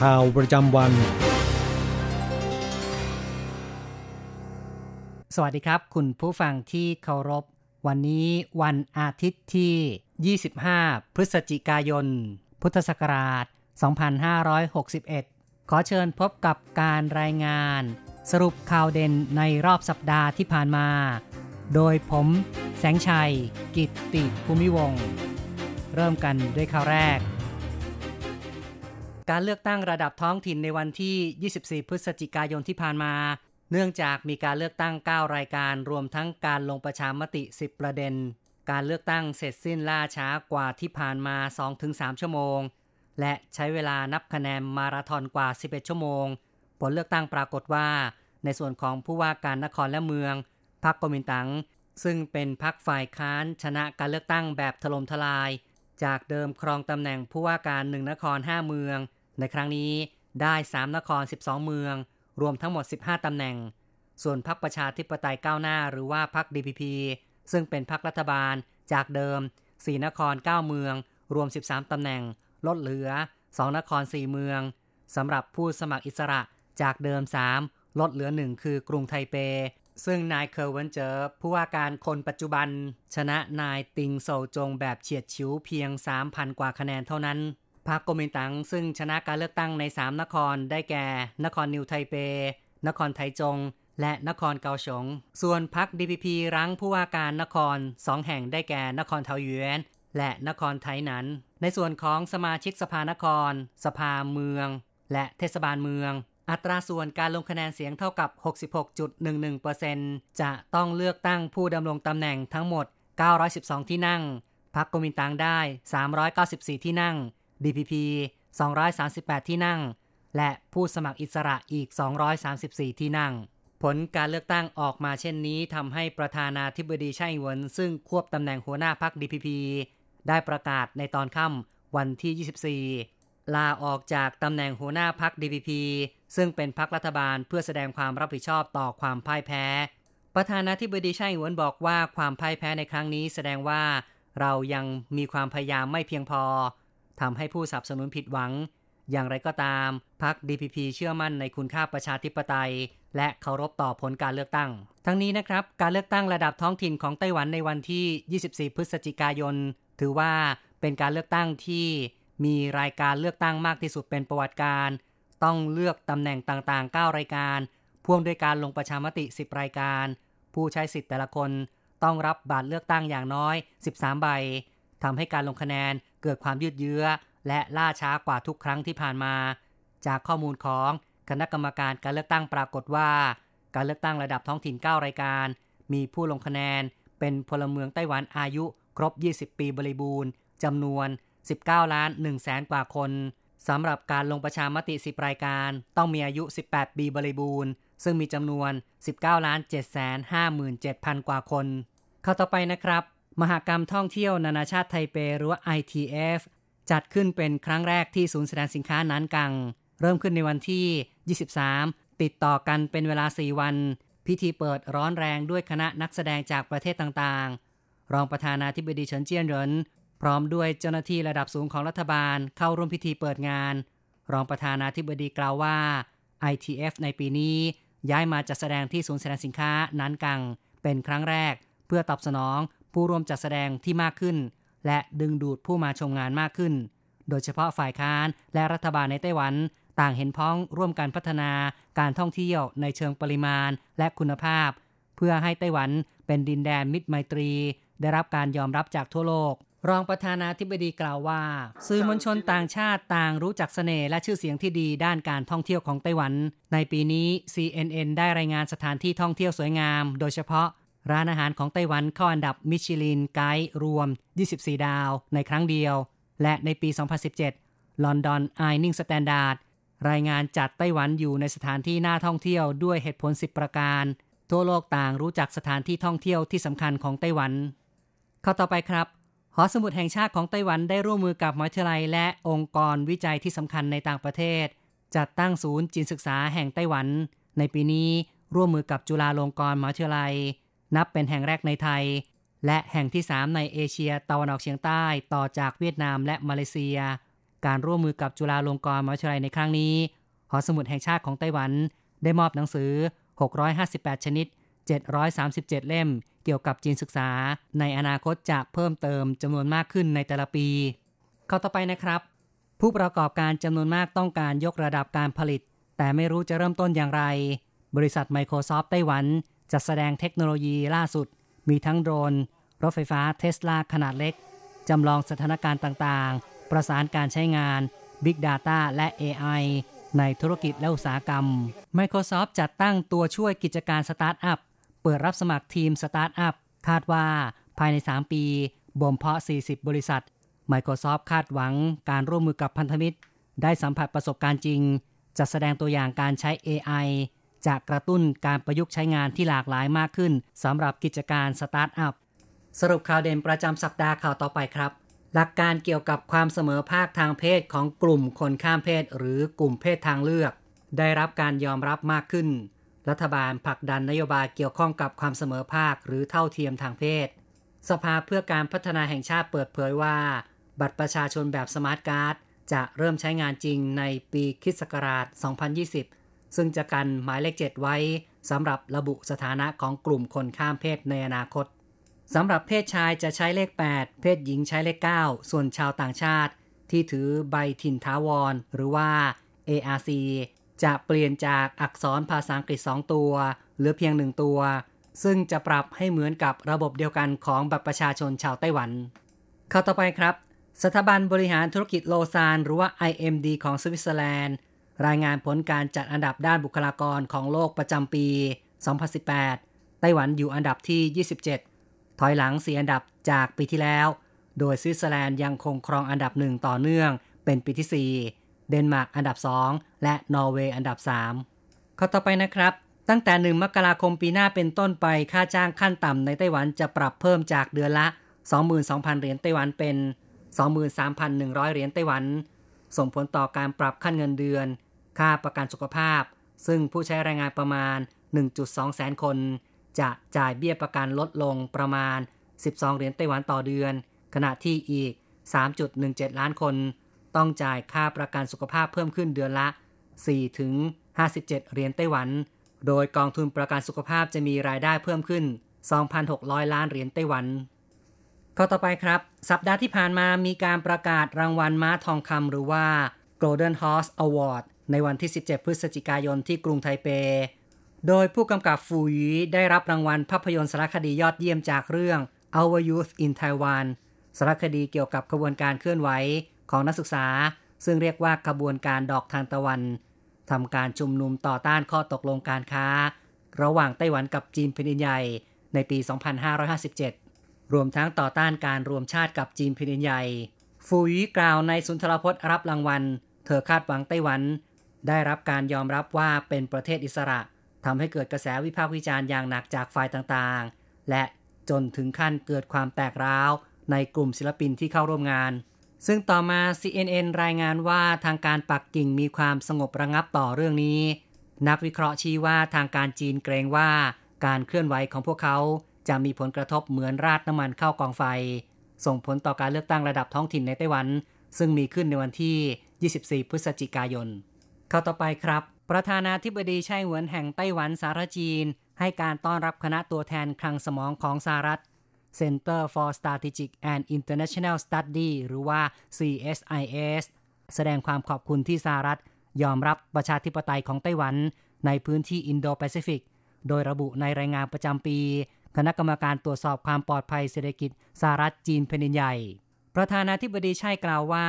ข่าวประจำวัน สวัสดีครับ คุณผู้ฟังที่เคารพ วันนี้วันอาทิตย์ที่ 25 พฤศจิกายน พุทธศักราช 2561 ขอเชิญพบกับการรายงาน สรุปข่าวเด่นในรอบสัปดาห์ที่ผ่านมา โดยผมแสงชัย กิตติภูมิวง เริ่มกันด้วยข่าวแรก การเลือกตั้งระดับท้องถิ่นในวันที่ 24 พฤศจิกายนที่ผ่านมา เนื่องจากมีการเลือกตั้ง 9 รายการรวมทั้งการลงประชามติ 10 ประเด็น การเลือกตั้งเสร็จสิ้นล่าช้ากว่าที่ผ่านมา 2-3 ชั่วโมง และใช้เวลานับคะแนนมาราธอนกว่า 11 ชั่วโมง ผลเลือกตั้งปรากฏว่า ในส่วนของผู้ว่าการนครและเมืองพรรคกมินตัง ซึ่งเป็นพรรคฝ่ายค้านชนะการเลือกตั้งแบบถล่มทลาย จากเดิมครองตำแหน่งผู้ว่าการหนึ่งนคร5เมือง ในครั้งนี้ได้ 3 นคร 12 เมือง รวมทั้งหมด 15 ตำแหน่ง ส่วนพรรคประชาธิปไตยก้าวหน้าหรือว่าพรรค DPP ซึ่งเป็นพรรครัฐบาลจากเดิม 4 นคร 9 เมือง รวม 13 ตำแหน่ง ลดเหลือ 2 นคร 4 เมืองสำหรับผู้สมัครอิสระจากเดิม 3 ลดเหลือ 1 คือกรุงไทเป ซึ่งนายเคอเหวินเจ๋อผู้ว่าการคนปัจจุบัน ชนะนายติงโส่วจงแบบเฉียดฉิวเพียง 3,000 กว่าคะแนนเท่านั้น พรรคก๊กมินตั๋งซึ่งชนะการเลือกตั้งใน 3 นครได้แก่ นครนิวไทเป นครไทจง และนครเกาสงส่วนพรรค DPP รั้งผู้ว่าการนคร2แห่งได้แก่นครเทาหยวนและนครไทนันในส่วนของสมาชิกสภานคร สภาเมือง และเทศบาลเมือง อัตราส่วนการลงคะแนนเสียงเท่ากับ 66.11%จะต้องเลือกตั้งผู้ดำรงตำแหน่งทั้งหมด 912 ที่นั่งพรรคกมินตังได้ 394 ที่นั่ง DPP 238 ที่นั่ง และผู้สมัครอิสระอีก 234 ที่นั่ง ผลการเลือกตั้งออกมาเช่นนี้ทำให้ประธานาธิบดีไช่หวนซึ่งควบตำแหน่งหัวหน้าพรรค DPP ได้ประกาศในตอนค่ำวันที่ 24 ลาออกจากตำแหน่งหัวหน้าพรรค DPP ซึ่งเป็นพรรครัฐบาลเพื่อแสดงความรับผิดชอบต่อความพ่ายแพ้ ประธานาธิบดีไช่หวนบอกว่าความพ่ายแพ้ในครั้งนี้แสดงว่าเรายังมีความพยายามไม่เพียงพอ ทำให้ผู้สนับสนุนผิดหวัง อย่างไรก็ตามพรรค DPP เชื่อมั่นในคุณค่าประชาธิปไตย และเคารพต่อผลการเลือกตั้ง ทั้งนี้นะครับ การเลือกตั้งระดับท้องถิ่นของไต้หวันในวันที่ 24 พฤศจิกายน ถือว่าเป็นการเลือกตั้งที่มีรายการเลือกตั้งมากที่สุดเป็นประวัติการ ต้องเลือกตำแหน่งต่างๆ 9 รายการ พ่วงด้วยการลงประชามติ 10 รายการ ผู้ใช้สิทธิ์แต่ละคนต้องรับบัตรเลือกตั้งอย่างน้อย 13 ใบทำให้การลงคะแนน เกิดความยืดเยื้อ และล่าช้ากว่าทุกครั้งที่ผ่านมา จากข้อมูลของคณะกรรมการการเลือกตั้งปรากฏว่า การเลือกตั้งระดับท้องถิ่น 9 รายการ มีผู้ลงคะแนน เป็นพลเมืองไต้หวันอายุ ครบ 20 ปีบริบูรณ์จำนวน 19 ล้าน1แสนกว่าคนสำหรับการลงประชามติ 10 รายการ ต้องมีอายุ 18 ปีบริบูรณ์ ซึ่งมีจำนวน 19 ล้าน7แสน57,000 กว่าคน เข้าต่อไปนะครับ มหากรรมท่องเที่ยวนานาชาติไทเปหรือว่า ITF จัดขึ้นเป็นครั้งแรกที่ศูนย์แสดงสินค้านันกัง เริ่มขึ้นในวันที่ 23 ติดต่อกันเป็นเวลา 4 วัน พิธีเปิดร้อนแรงด้วยคณะนักแสดงจากประเทศต่างๆ รองประธานาธิบดีเฉินเจี้ยนเหรินพร้อมด้วยเจ้าหน้าที่ระดับสูงของรัฐบาลเข้าร่วมพิธีเปิดงาน รองประธานาธิบดีกล่าวว่า ITF ในปีนี้ย้ายมาจัดแสดงที่ศูนย์แสดงสินค้านันกัง เป็นครั้งแรกเพื่อตอบสนอง ผู้ร่วมจัดแสดงที่มากขึ้น และดึงดูดผู้มาชมงานมากขึ้น โดยเฉพาะฝ่ายค้านและรัฐบาลในไต้หวัน ต่างเห็นพ้องร่วมกันพัฒนาการท่องเที่ยวในเชิงปริมาณและคุณภาพ เพื่อให้ไต้หวันเป็นดินแดนมิตรไมตรี ได้รับการยอมรับจากทั่วโลกรองประธานาธิบดีกล่าวว่า สื่อมวลชนต่างชาติต่างรู้จักเสน่ห์และชื่อเสียงที่ดีด้านการท่องเที่ยวของไต้หวัน ในปีนี้ CNN ได้รายงานสถานที่ท่องเที่ยวสวยงาม โดยเฉพาะ ร้านอาหารของไต้หวันเข้าอันดับมิชลินไกด์รวม 24 ดาวในครั้งเดียว และในปี 2017 London Evening Standard รายงานจัดไต้หวันอยู่ในสถานที่น่าท่องเที่ยวด้วยเหตุผล 10 ประการ ทั่วโลกต่างรู้จักสถานที่ท่องเที่ยวที่สำคัญของไต้หวัน เข้าต่อไปครับ หอสมุดแห่งชาติของไต้หวันได้ร่วมมือกับมหาวิทยาลัย และองค์กรวิจัยที่สำคัญในต่างประเทศ จัดตั้งศูนย์จีนศึกษาแห่งไต้หวัน ในปีนี้ร่วมมือกับจุฬาลงกรณ์มหาวิทยาลัย นับเป็นแห่งแรกในไทย และแห่งที่ 3 ในเอเชียตะวันออกเฉียงใต้ต่อจากเวียดนามและมาเลเซีย การร่วมมือกับจุฬาลงกรณ์มหาวิทยาลัยในครั้งนี้ หอสมุดแห่งชาติของไต้หวัน ได้มอบหนังสือ 658 ชนิด 737 เล่ม เกี่ยวกับจีนศึกษา ในอนาคตจะเพิ่มเติมจำนวนมากขึ้นในแต่ละปี เข้าต่อไปนะครับ ผู้ประกอบการจำนวนมากต้องการยกระดับการผลิต แต่ไม่รู้จะเริ่มต้นอย่างไร บริษัท Microsoft ไต้หวัน จัดแสดงเทคโนโลยีล่าสุด มีทั้งโดรน รถไฟฟ้าเทสลาขนาดเล็ก จำลองสถานการณ์ต่างๆ ประสานการใช้งาน Big Data และ AI ในธุรกิจและอุตสาหกรรม Microsoft จัดตั้งตัวช่วยกิจการสตาร์ทอัพ เปิดรับสมัครทีมสตาร์ทอัพ คาดว่าภายใน 3 ปีบ่มเพาะ 40 บริษัท Microsoft คาดหวังการร่วมมือกับพันธมิตร ได้สัมผัสประสบการณ์จริงจะแสดงตัวอย่างการใช้ AI จะกระตุ้นการประยุกต์ใช้งานที่หลากหลายมากขึ้นสำหรับกิจการสตาร์ทอัพ สรุปข่าวเด่นประจำสัปดาห์ข่าวต่อไปครับ หลักการเกี่ยวกับความเสมอภาคทางเพศของกลุ่มคนข้ามเพศ หรือกลุ่มเพศทางเลือก ได้รับการยอมรับมากขึ้น รัฐบาลผลักดันนโยบายเกี่ยวข้องกับความเสมอภาคหรือเท่าเทียมทางเพศ สภาเพื่อการพัฒนาแห่งชาติเปิดเผยว่า บัตรประชาชนแบบสมาร์ทการ์ดจะเริ่มใช้งานจริงในปีคริสต์ศักราช 2020 ซึ่งจะกันหมายเลข 7 ไว้สำหรับระบุสถานะของกลุ่มคนข้ามเพศในอนาคตสำหรับเพศชายจะใช้เลข 8 เพศหญิงใช้เลข 9 ส่วนชาวต่างชาติ ที่ถือใบถิ่นถาวร หรือว่า ARC จะเปลี่ยนจากอักษรภาษาอังกฤษ 2 ตัว เหลือเพียง 1 ตัว ซึ่งจะปรับให้เหมือนกับระบบเดียวกันของบัตรประชาชนชาวไต้หวันข่าวต่อไปครับ สถาบันบริหารธุรกิจโลซานน์หรือว่า IMD ของสวิตเซอร์แลนด์ รายงานผลการจัดอันดับด้านบุคลากรของโลกประจำปี 2018 ไต้หวันอยู่อันดับที่ 27 ถอยหลัง4อันดับจากปีที่แล้ว โดยสวิตเซอร์แลนด์ยังคงครองอันดับหนึ่งต่อเนื่อง เป็นปีที่ 4 เดนมาร์กอันดับ 2 และนอร์เวย์อันดับ 3 ข้อต่อไปนะครับ ตั้งแต่ 1 มกราคมปีหน้าเป็นต้นไปค่าจ้างขั้นต่ำในไต้หวันจะปรับเพิ่มจากเดือนละ 22,000 เหรียญไต้หวันเป็น 23,100 เหรียญไต้หวัน ส่งผลต่อการปรับขั้นเงินเดือน ค่าประกันสุขภาพ ซึ่งผู้ใช้แรงงานประมาณ 1.2 แสนคน จะจ่ายเบี้ยประกันลดลงประมาณ 12 เหรียญไต้หวันต่อเดือน ขณะที่อีก 3.17 ล้านคน ต้องจ่ายค่าประกันสุขภาพเพิ่มขึ้นเดือนละ 4 ถึง 57 เหรียญไต้หวัน โดยกองทุนประกันสุขภาพจะมีรายได้เพิ่มขึ้น 2,600 ล้านเหรียญไต้หวันข้อต่อไปครับ สัปดาห์ที่ผ่านมามีการประกาศรางวัลม้าทองคำหรือว่า Golden Horse Award ในวันที่ 17 พฤศจิกายนที่กรุงไทเป โดยผู้กำกับฟูยีได้รับรางวัลภาพยนตร์สารคดียอดเยี่ยมจากเรื่อง Our Youth in Taiwan สารคดีเกี่ยวกับขบวนการเคลื่อนไหวของนักศึกษา ซึ่งเรียกว่าขบวนการดอกทานตะวันทำการชุมนุมต่อต้านข้อตกลงการค้า ระหว่างไต้หวันกับจีนแผ่นดินใหญ่ในปี 2557 รวมทั้งต่อต้านการรวมชาติกับจีนแผ่นดินใหญ่ฟูยีกล่าวในสุนทรพจน์รับรางวัล เธอคาดหวังไต้หวัน ได้รับการยอมรับว่าเป็นประเทศอิสระทำให้เกิดกระแสวิพากษ์วิจารณ์อย่างหนักจากฝ่ายต่างๆ และจนถึงขั้นเกิดความแตกร้าวในกลุ่มศิลปินที่เข้าร่วมงาน ซึ่งต่อมา CNN รายงานว่าทางการปักกิ่งมีความสงบระงับต่อเรื่องนี้ นักวิเคราะห์ชี้ว่าทางการจีนเกรงว่าการเคลื่อนไหวของพวกเขาจะมีผลกระทบเหมือนราดน้ำมันเข้ากองไฟ ส่งผลต่อการเลือกตั้งระดับท้องถิ่นในไต้หวัน ซึ่งมีขึ้นในวันที่ 24 พฤศจิกายน ข้าต่อไปครับ ประธานาธิบดีไช่เหวินแห่งไต้หวันสารจีน ให้การต้อนรับคณะตัวแทนคลังสมองของสหรัฐ Center for Strategic and International Study หรือว่า CSIS แสดงความขอบคุณที่สหรัฐ ยอมรับประชาธิปไตยของไต้หวัน ในพื้นที่อินโดแปซิฟิก โดยระบุในรายงานประจำปี คณะกรรมการตรวจสอบความปลอดภัยเศรษฐกิจสหรัฐจีนแผ่นดินใหญ่ ประธานาธิบดีใช่กล่าวว่า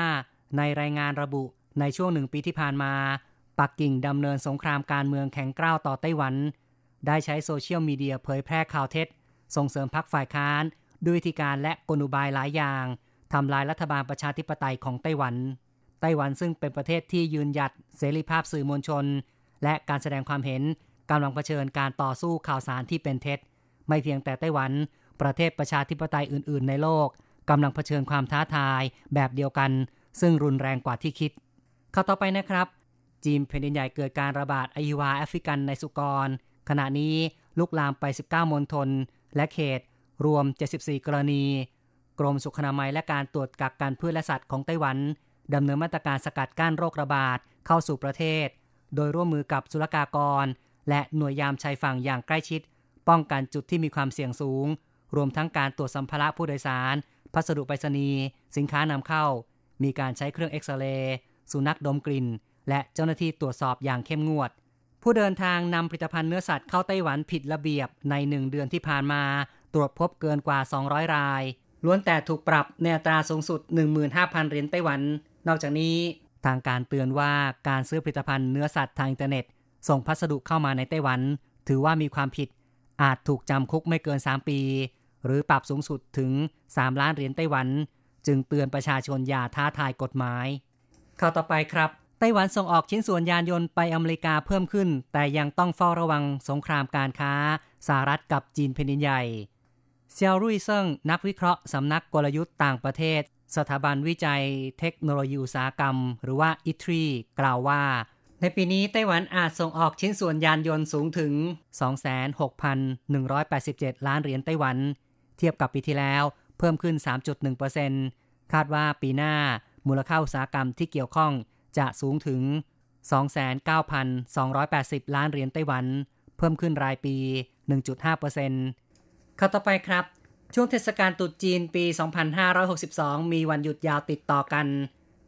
ในรายงานระบุในช่วงหนึ่งปีที่ผ่านมา ปักกิ่งดำเนินสงครามการเมืองแข็งกร้าวต่อไต้หวัน ได้ใช้โซเชียลมีเดียเผยแพร่ข่าวเท็จ ส่งเสริมพรรคฝ่ายค้าน ด้วยวิธีการและกลอุบายหลายอย่างทำลายรัฐบาลประชาธิปไตยของไต้หวัน ไต้หวันซึ่งเป็นประเทศที่ยืนหยัดเสรีภาพสื่อมวลชน และการแสดงความเห็นกำลังเผชิญการต่อสู้ข่าวสารที่เป็นเท็จ ไม่เพียงแต่ไต้หวัน ประเทศประชาธิปไตยอื่น ๆ ในโลกกำลังเผชิญความท้าทายแบบเดียวกัน ซึ่งรุนแรงกว่าที่คิด เข้าต่อไปนะครับ จีนแผ่นดินใหญ่เกิดการระบาดอหิวาแอฟริกันในสุกร ขณะนี้ลุกลามไป 19 มณฑลและเขต รวม 74 กรณี กรมสุขนามัยและการตรวจกักกันพืชและสัตว์ของไต้หวันดำเนินมาตรการสกัดกั้นโรคระบาดเข้าสู่ประเทศ โดยร่วมมือกับศุลกากร และหน่วยยามชายฝั่งอย่างใกล้ชิด ป้องกันจุดที่มีความเสี่ยงสูง รวมทั้งการตรวจสัมภาระผู้โดยสาร พัสดุไปรษณีย์สินค้านำเข้า มีการใช้เครื่องเอ็กซเรย์สุนัขดมกลิ่น และเจ้าหน้าที่ตรวจสอบอย่างเข้มงวด ผู้เดินทางนำผลิตภัณฑ์เนื้อสัตว์เข้าไต้หวันผิดระเบียบในหนึ่งเดือนที่ผ่านมา ตรวจพบเกินกว่า 200 ราย ล้วนแต่ถูกปรับในอัตราสูงสุด 15,000 เหรียญไต้หวัน นอกจากนี้ทางการเตือนว่าการซื้อผลิตภัณฑ์เนื้อสัตว์ทางอินเทอร์เน็ต ส่งพัสดุเข้ามาในไต้หวัน ถือว่ามีความผิด อาจถูกจำคุกไม่เกิน 3 ปี หรือปรับสูงสุดถึง 3 ล้านเหรียญไต้หวัน จึงเตือนประชาชนอย่าท้าทายกฎหมายข่าวต่อไปครับ ไต้หวันส่งออกชิ้นส่วนยานยนต์ไปอเมริกาเพิ่มขึ้น แต่ยังต้องเฝ้าระวังสงครามการค้าสหรัฐกับจีนแผ่นดินใหญ่เซียวรุ่ยเซิงนักวิเคราะห์สำนักกลยุทธ์ต่างประเทศ สถาบันวิจัยเทคโนโลยีอุตสาหกรรม หรือว่าอิทรีกล่าวว่า ในปีนี้ไต้หวันอาจส่งออกชิ้นส่วนยานยนต์สูงถึง 26,187 ล้านเหรียญไต้หวัน เทียบกับปีที่แล้วเพิ่มขึ้น 3.1%คาดว่าปีหน้ามูลค่าอุตสาหกรรมที่เกี่ยวข้อง จะสูงถึง 29,280 ล้านเหรียญไต้หวัน เพิ่มขึ้นรายปี 1.5%ข้าต่อไปครับ ช่วงเทศกาลตรุษจีนปี 2562 มีวันหยุดยาวติดต่อกัน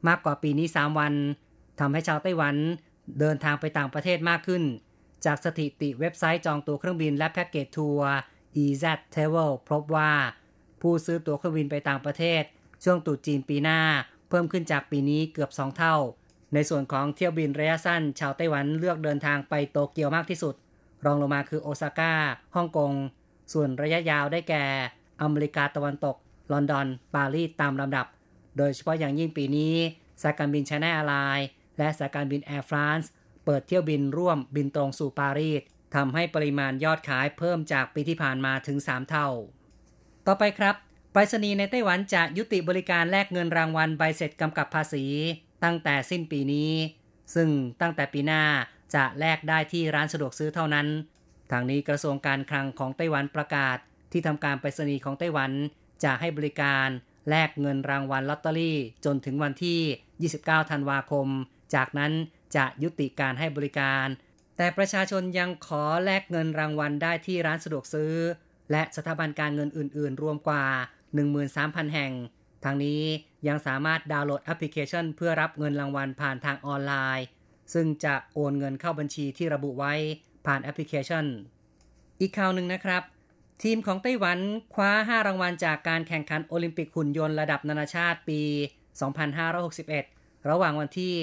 มากกว่าปีนี้ 3 วันทำให้ชาวไต้หวันเดินทางไปต่างประเทศมากขึ้น จากสถิติเว็บไซต์จองตั๋วเครื่องบินและแพ็กเกจทัวร์ EZ Travel พบว่า ผู้ซื้อตั๋วเครื่องบินไปต่างประเทศ ช่วงตรุษจีนปีหน้า เพิ่มขึ้นจากปีนี้เกือบ 2 เท่า ในส่วนของเที่ยวบินระยะสั้น ชาวไต้หวันเลือกเดินทางไปโตเกียวมากที่สุด รองลงมาคือโอซาก้าฮ่องกง ส่วนระยะยาวได้แก่ อเมริกาตะวันตก ลอนดอน ปารีสตามลำดับ โดยเฉพาะอย่างยิ่งปีนี้สายการบิน China Airlines และสายการบิน Air France เปิดเที่ยวบินร่วมบินตรงสู่ปารีสทำให้ปริมาณยอดขายเพิ่มจากปีที่ผ่านมาถึง 3 เท่า ต่อไปครับไปรษณีย์ในไต้หวันจะยุติบริการแลกเงินรางวัลใบเสร็จกำกับภาษี ตั้งแต่สิ้นปีนี้ ซึ่งตั้งแต่ปีหน้าจะแลกได้ที่ร้านสะดวกซื้อเท่านั้น ทางนี้กระทรวงการคลังของไต้หวันประกาศ ที่ทำการไปรษณีย์ของไต้หวัน จะให้บริการแลกเงินรางวัลลอตเตอรี่จนถึงวันที่ 29 ธันวาคม จากนั้นจะยุติการให้บริการ แต่ประชาชนยังขอแลกเงินรางวัลได้ที่ร้านสะดวกซื้อ และสถาบันการเงินอื่น ๆ รวมกว่า 13,000 แห่ง ทางนี้ยังสามารถดาวน์โหลดแอปพลิเคชัน เพื่อรับเงินรางวัลผ่านทางออนไลน์ ซึ่งจะโอนเงินเข้าบัญชีที่ระบุไว้ผ่านแอปพลิเคชัน อีกข่าวหนึ่งนะครับ ทีมของไต้หวันคว้า 5 รางวัลจากการแข่งขันโอลิมปิกหุ่นยนต์ระดับนานาชาติปี 2561 ระหว่างวันที่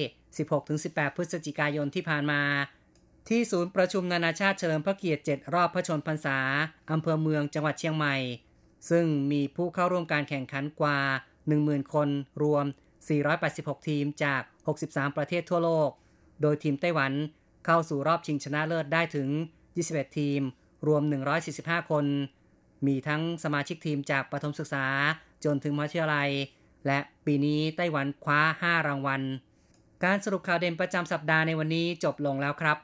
16-18 พฤศจิกายนที่ผ่านมา ที่ศูนย์ประชุมนานาชาติเฉลิมพระเกียรติ 7 รอบพระชนพรรษาอำเภอเมืองจังหวัดเชียงใหม่ ซึ่งมีผู้เข้าร่วมการแข่งขันกว่า 10,000 คนรวม 486 ทีมจาก 63 ประเทศทั่วโลก โดยทีมไต้หวันเข้าสู่รอบชิงชนะเลิศได้ถึง 21 ทีม รวม 145 คน มีทั้งสมาชิกทีมจากประถมศึกษาจนถึงมหาวิทยาลัย และปีนี้ไต้หวันคว้า 5 รางวัล การสรุปข่าวเด่นประจำสัปดาห์ในวันนี้จบลงแล้วครับ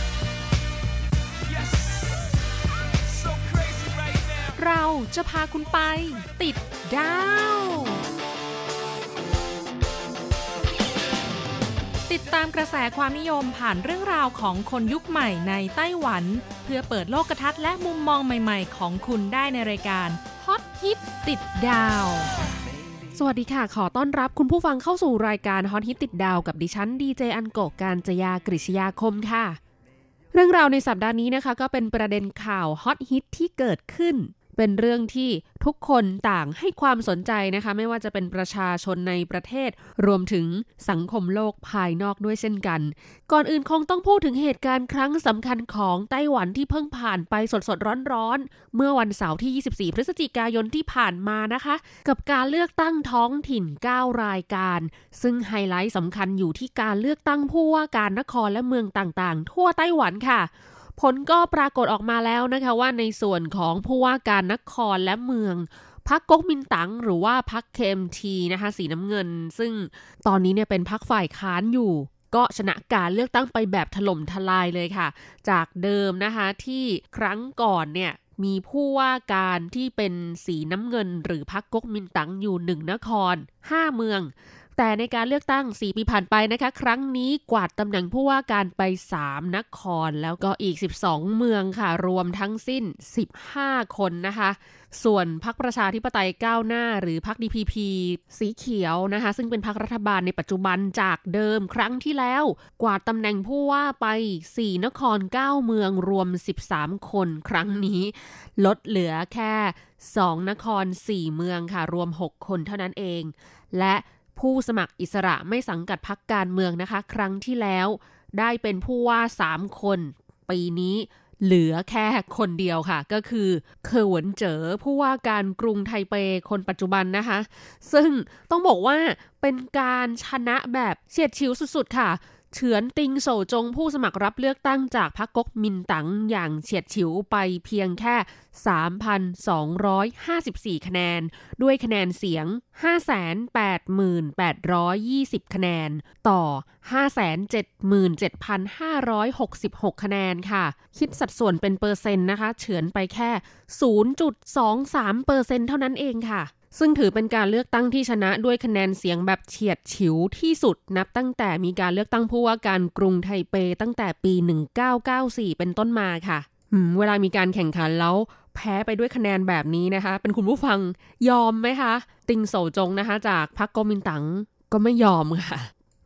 เราจะพาคุณไป ติดดาว ติดตามกระแสความนิยมผ่านเรื่องราวของคนยุคใหม่ในไต้หวัน เพื่อเปิดโลกทัศน์และมุมมองใหม่ๆ ของคุณได้ในรายการฮอตฮิตติดดาวสวัสดีค่ะ ขอต้อนรับคุณผู้ฟังเข้าสู่รายการฮอตฮิตติดดาวกับดิฉันดีเจอันโกกการจยากริชยาคมค่ะ เรื่องราวในสัปดาห์นี้นะคะ ก็เป็นประเด็นข่าวฮอตฮิตที่เกิดขึ้น เป็นเรื่องที่ทุกคนต่างให้ความสนใจนะคะ ไม่ว่าจะเป็นประชาชนในประเทศ รวมถึงสังคมโลกภายนอกด้วยเช่นกัน ก่อนอื่นคงต้องพูดถึงเหตุการณ์ครั้งสำคัญของไต้หวันที่เพิ่งผ่านไปสดๆร้อนๆ เมื่อวันเสาร์ที่ 24 พฤศจิกายนที่ผ่านมานะคะ กับการเลือกตั้งท้องถิ่น 9 รายการ ซึ่งไฮไลท์สำคัญอยู่ที่การเลือกตั้งผู้ว่าการนครและเมืองต่างๆ ทั่วไต้หวันค่ะ ผลก็ปรากฏออกมาแล้วนะคะว่าในส่วนของผู้ว่าการนครและเมืองพักก๊กมินตั๋งหรือว่าพักเคมทีนะคะสีน้ำเงิน ซึ่งตอนนี้เนี่ยเป็นพักฝ่ายค้านอยู่ ก็ชนะการเลือกตั้งไปแบบถล่มทลายเลยค่ะ จากเดิมนะคะที่ครั้งก่อนเนี่ยมีผู้ว่าการที่เป็นสีน้ำเงิน หรือพักก๊กมินตั๋งอยู่หนึ่งนคร 5 เมือง แต่ในการเลือกตั้ง 4 ปีผ่านไปนะคะ ครั้งนี้กวาดตำแหน่งผู้ว่าการไป 3นคร แล้วก็อีก 12 เมืองค่ะ รวมทั้งสิ้น 15 คนนะคะ ส่วนพักประชาธิปไตยก้าวหน้า หรือพัก DPP สีเขียวนะคะ ซึ่งเป็นพักรัฐบาลในปัจจุบันจากเดิมครั้งที่แล้ว กวาดตำแหน่งผู้ว่าไป 4 นคร 9 เมืองรวม 13 คนครั้งนี้ ลดเหลือแค่ 2 นคร 4 เมืองค่ะ รวม 6 คนเท่านั้นเอง และ ผู้สมัครอิสระไม่สังกัดพักการเมืองนะคะ ครั้งที่แล้วได้เป็นผู้ว่า 3 คน ปีนี้เหลือแค่คนเดียวค่ะ ก็คือเคอหวนเจ๋อผู้ว่าการกรุงไทเปคนปัจจุบันนะคะ ซึ่งต้องบอกว่าเป็นการชนะแบบเฉียดฉิวสุดๆค่ะ เฉือนติงโซจงผู้สมัครรับเลือกตั้งจากพรรคก๊กมินตั๋งอย่างเฉียดฉิวไปเพียงแค่ 3,254 คะแนน ด้วยคะแนนเสียง 588,820 คะแนน ต่อ 577,566 คะแนนค่ะ คิดสัดส่วนเป็นเปอร์เซ็นต์นะคะ เฉือนไปแค่ 0.23เปอร์เซ็นต์เท่านั้นเองค่ะ ซึ่งถือเป็นการเลือกตั้งที่ชนะด้วยคะแนนเสียงแบบเฉียดฉิวที่สุดนับตั้งแต่มีการเลือกตั้งผู้ว่าการกรุงไทเปตั้งแต่ปี 1994 เป็นต้นมาค่ะ เวลามีการแข่งขันแล้วแพ้ไปด้วยคะแนนแบบนี้นะคะ เป็นคุณผู้ฟังยอมไหมคะ ติงโซจงนะคะ จากพรรคกมินตั๋งก็ไม่ยอมค่ะ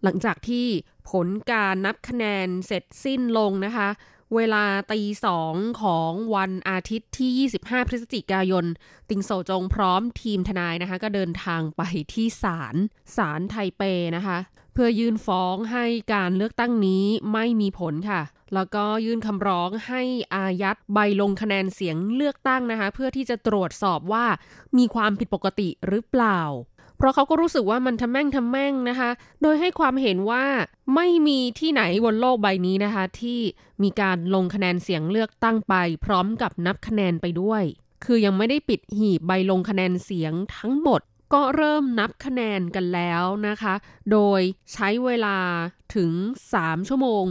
หลังจากที่ผลการนับคะแนนเสร็จสิ้นลงนะคะ เวลาตีสองของวันอาทิตย์ที่ 25 พฤศจิกายน ติงโซจงพร้อมทีมทนายนะคะ ก็เดินทางไปที่ศาลศาลไทเปนะคะ เพื่อยื่นฟ้องให้การเลือกตั้งนี้ไม่มีผลค่ะ แล้วก็ยื่นคำร้องให้อายัดใบลงคะแนนเสียงเลือกตั้งนะคะ เพื่อที่จะตรวจสอบว่ามีความผิดปกติหรือเปล่า เพราะเขาก็รู้สึกว่ามันทำแม่งทำแม่งนะคะ โดยให้ความเห็นว่าไม่มีที่ไหนบนโลกใบนี้นะคะ ที่มีการลงคะแนนเสียงเลือกตั้งไป พร้อมกับนับคะแนนไปด้วย คือยังไม่ได้ปิดหีบใบลงคะแนนเสียงทั้งหมด ก็เริ่มนับคะแนนกันแล้วนะคะ โดยใช้เวลาถึง 3 ชั่วโมง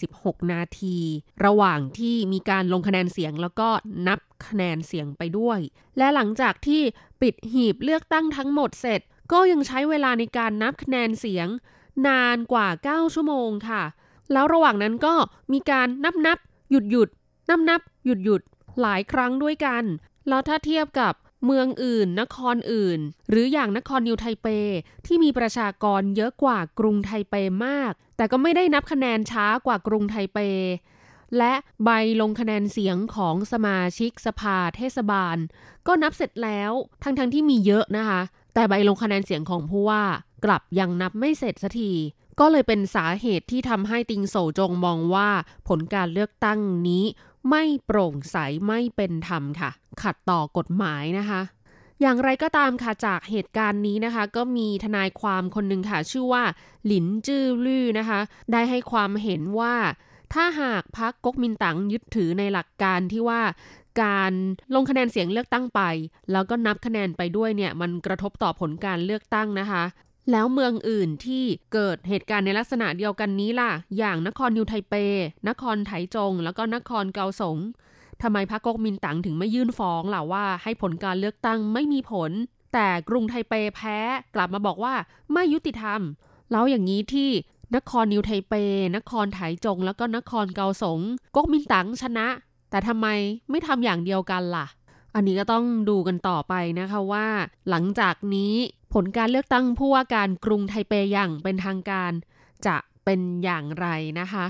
46 นาที ระหว่างที่มีการลงคะแนนเสียงแล้วก็นับคะแนนเสียงไปด้วย และหลังจากที่ปิดหีบเลือกตั้งทั้งหมดเสร็จ ก็ยังใช้เวลาในการนับคะแนนเสียงนานกว่า 9 ชั่วโมงค่ะ แล้วระหว่างนั้นก็มีการนับนับหยุดหยุดนับนับหยุดหยุดหลายครั้งด้วยกัน แล้วถ้าเทียบกับ เมืองอื่น นครอื่น หรืออย่างนครนิวไทเป ที่มีประชากรเยอะกว่ากรุงไทเปมาก แต่ก็ไม่ได้นับคะแนนช้ากว่ากรุงไทเป และใบลงคะแนนเสียงของสมาชิกสภาเทศบาล ก็นับเสร็จแล้วทั้งๆทที่มีเยอะนะคะ แต่ใบลงคะแนนเสียงของผู้ว่ากลับยังนับไม่เสร็จสักทีก็เลยเป็นสาเหตุที่ทำให้ติงโซจงมองว่าผลการเลือกตั้งนี้ ไม่โปร่งใสไม่เป็นธรรมค่ะ ขัดต่อกฎหมายนะคะ อย่างไรก็ตามค่ะจากเหตุการณ์นี้นะคะ ก็มีทนายความคนหนึ่งค่ะ ชื่อว่า หลินจื้อลื่อนะคะ ได้ให้ความเห็นว่า ถ้าหากพรรคก๊กมินตั๋งยึดถือในหลักการที่ว่าการลงคะแนนเสียงเลือกตั้งไป แล้วก็นับคะแนนไปด้วยเนี่ยมันกระทบต่อผลการเลือกตั้งนะคะ แล้วเมืองอื่นที่เกิดเหตุการณ์ในลักษณะเดียวกันนี้ล่ะ อย่างนครนิวไทเป นครไถจง แล้วก็นครเกาสงทำไมพรรคก๊กมินตั๋งถึงไม่ยื่นฟ้องล่ะว่าให้ผลการเลือกตั้งไม่มีผล แต่กรุงไทเปแพ้กลับมาบอกว่าไม่ยุติธรรม แล้วอย่างนี้ที่นครนิวไทเป นครไถจง แล้วก็นครเกาสงก๊กมินตั๋งชนะ แต่ทำไมไม่ทำอย่างเดียวกันล่ะ อันนี้ก็ต้องดูกันต่อไปนะคะว่า หลังจากนี้ผลการเลือกตั้งผู้ว่าการกรุงไทเปอย่างเป็นทางการจะเป็นอย่างไรนะคะ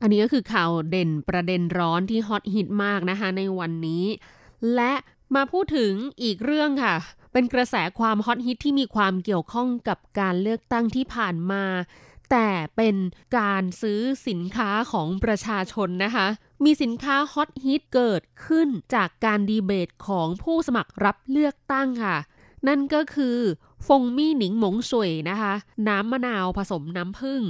อันนี้ก็คือข่าวเด่นประเด็นร้อนที่ฮอตฮิตมากนะคะในวันนี้ และมาพูดถึงอีกเรื่องค่ะ เป็นกระแสความฮอตฮิตที่มีความเกี่ยวข้องกับการเลือกตั้งที่ผ่านมา แต่เป็นการซื้อสินค้าของประชาชนนะคะ มีสินค้าฮอตฮิตเกิดขึ้นจากการดีเบตของผู้สมัครรับเลือกตั้งค่ะ นั่นก็คือ ฟงมี่หนิงหมงสวยนะคะ น้ำมะนาวผสมน้ำผึ้ง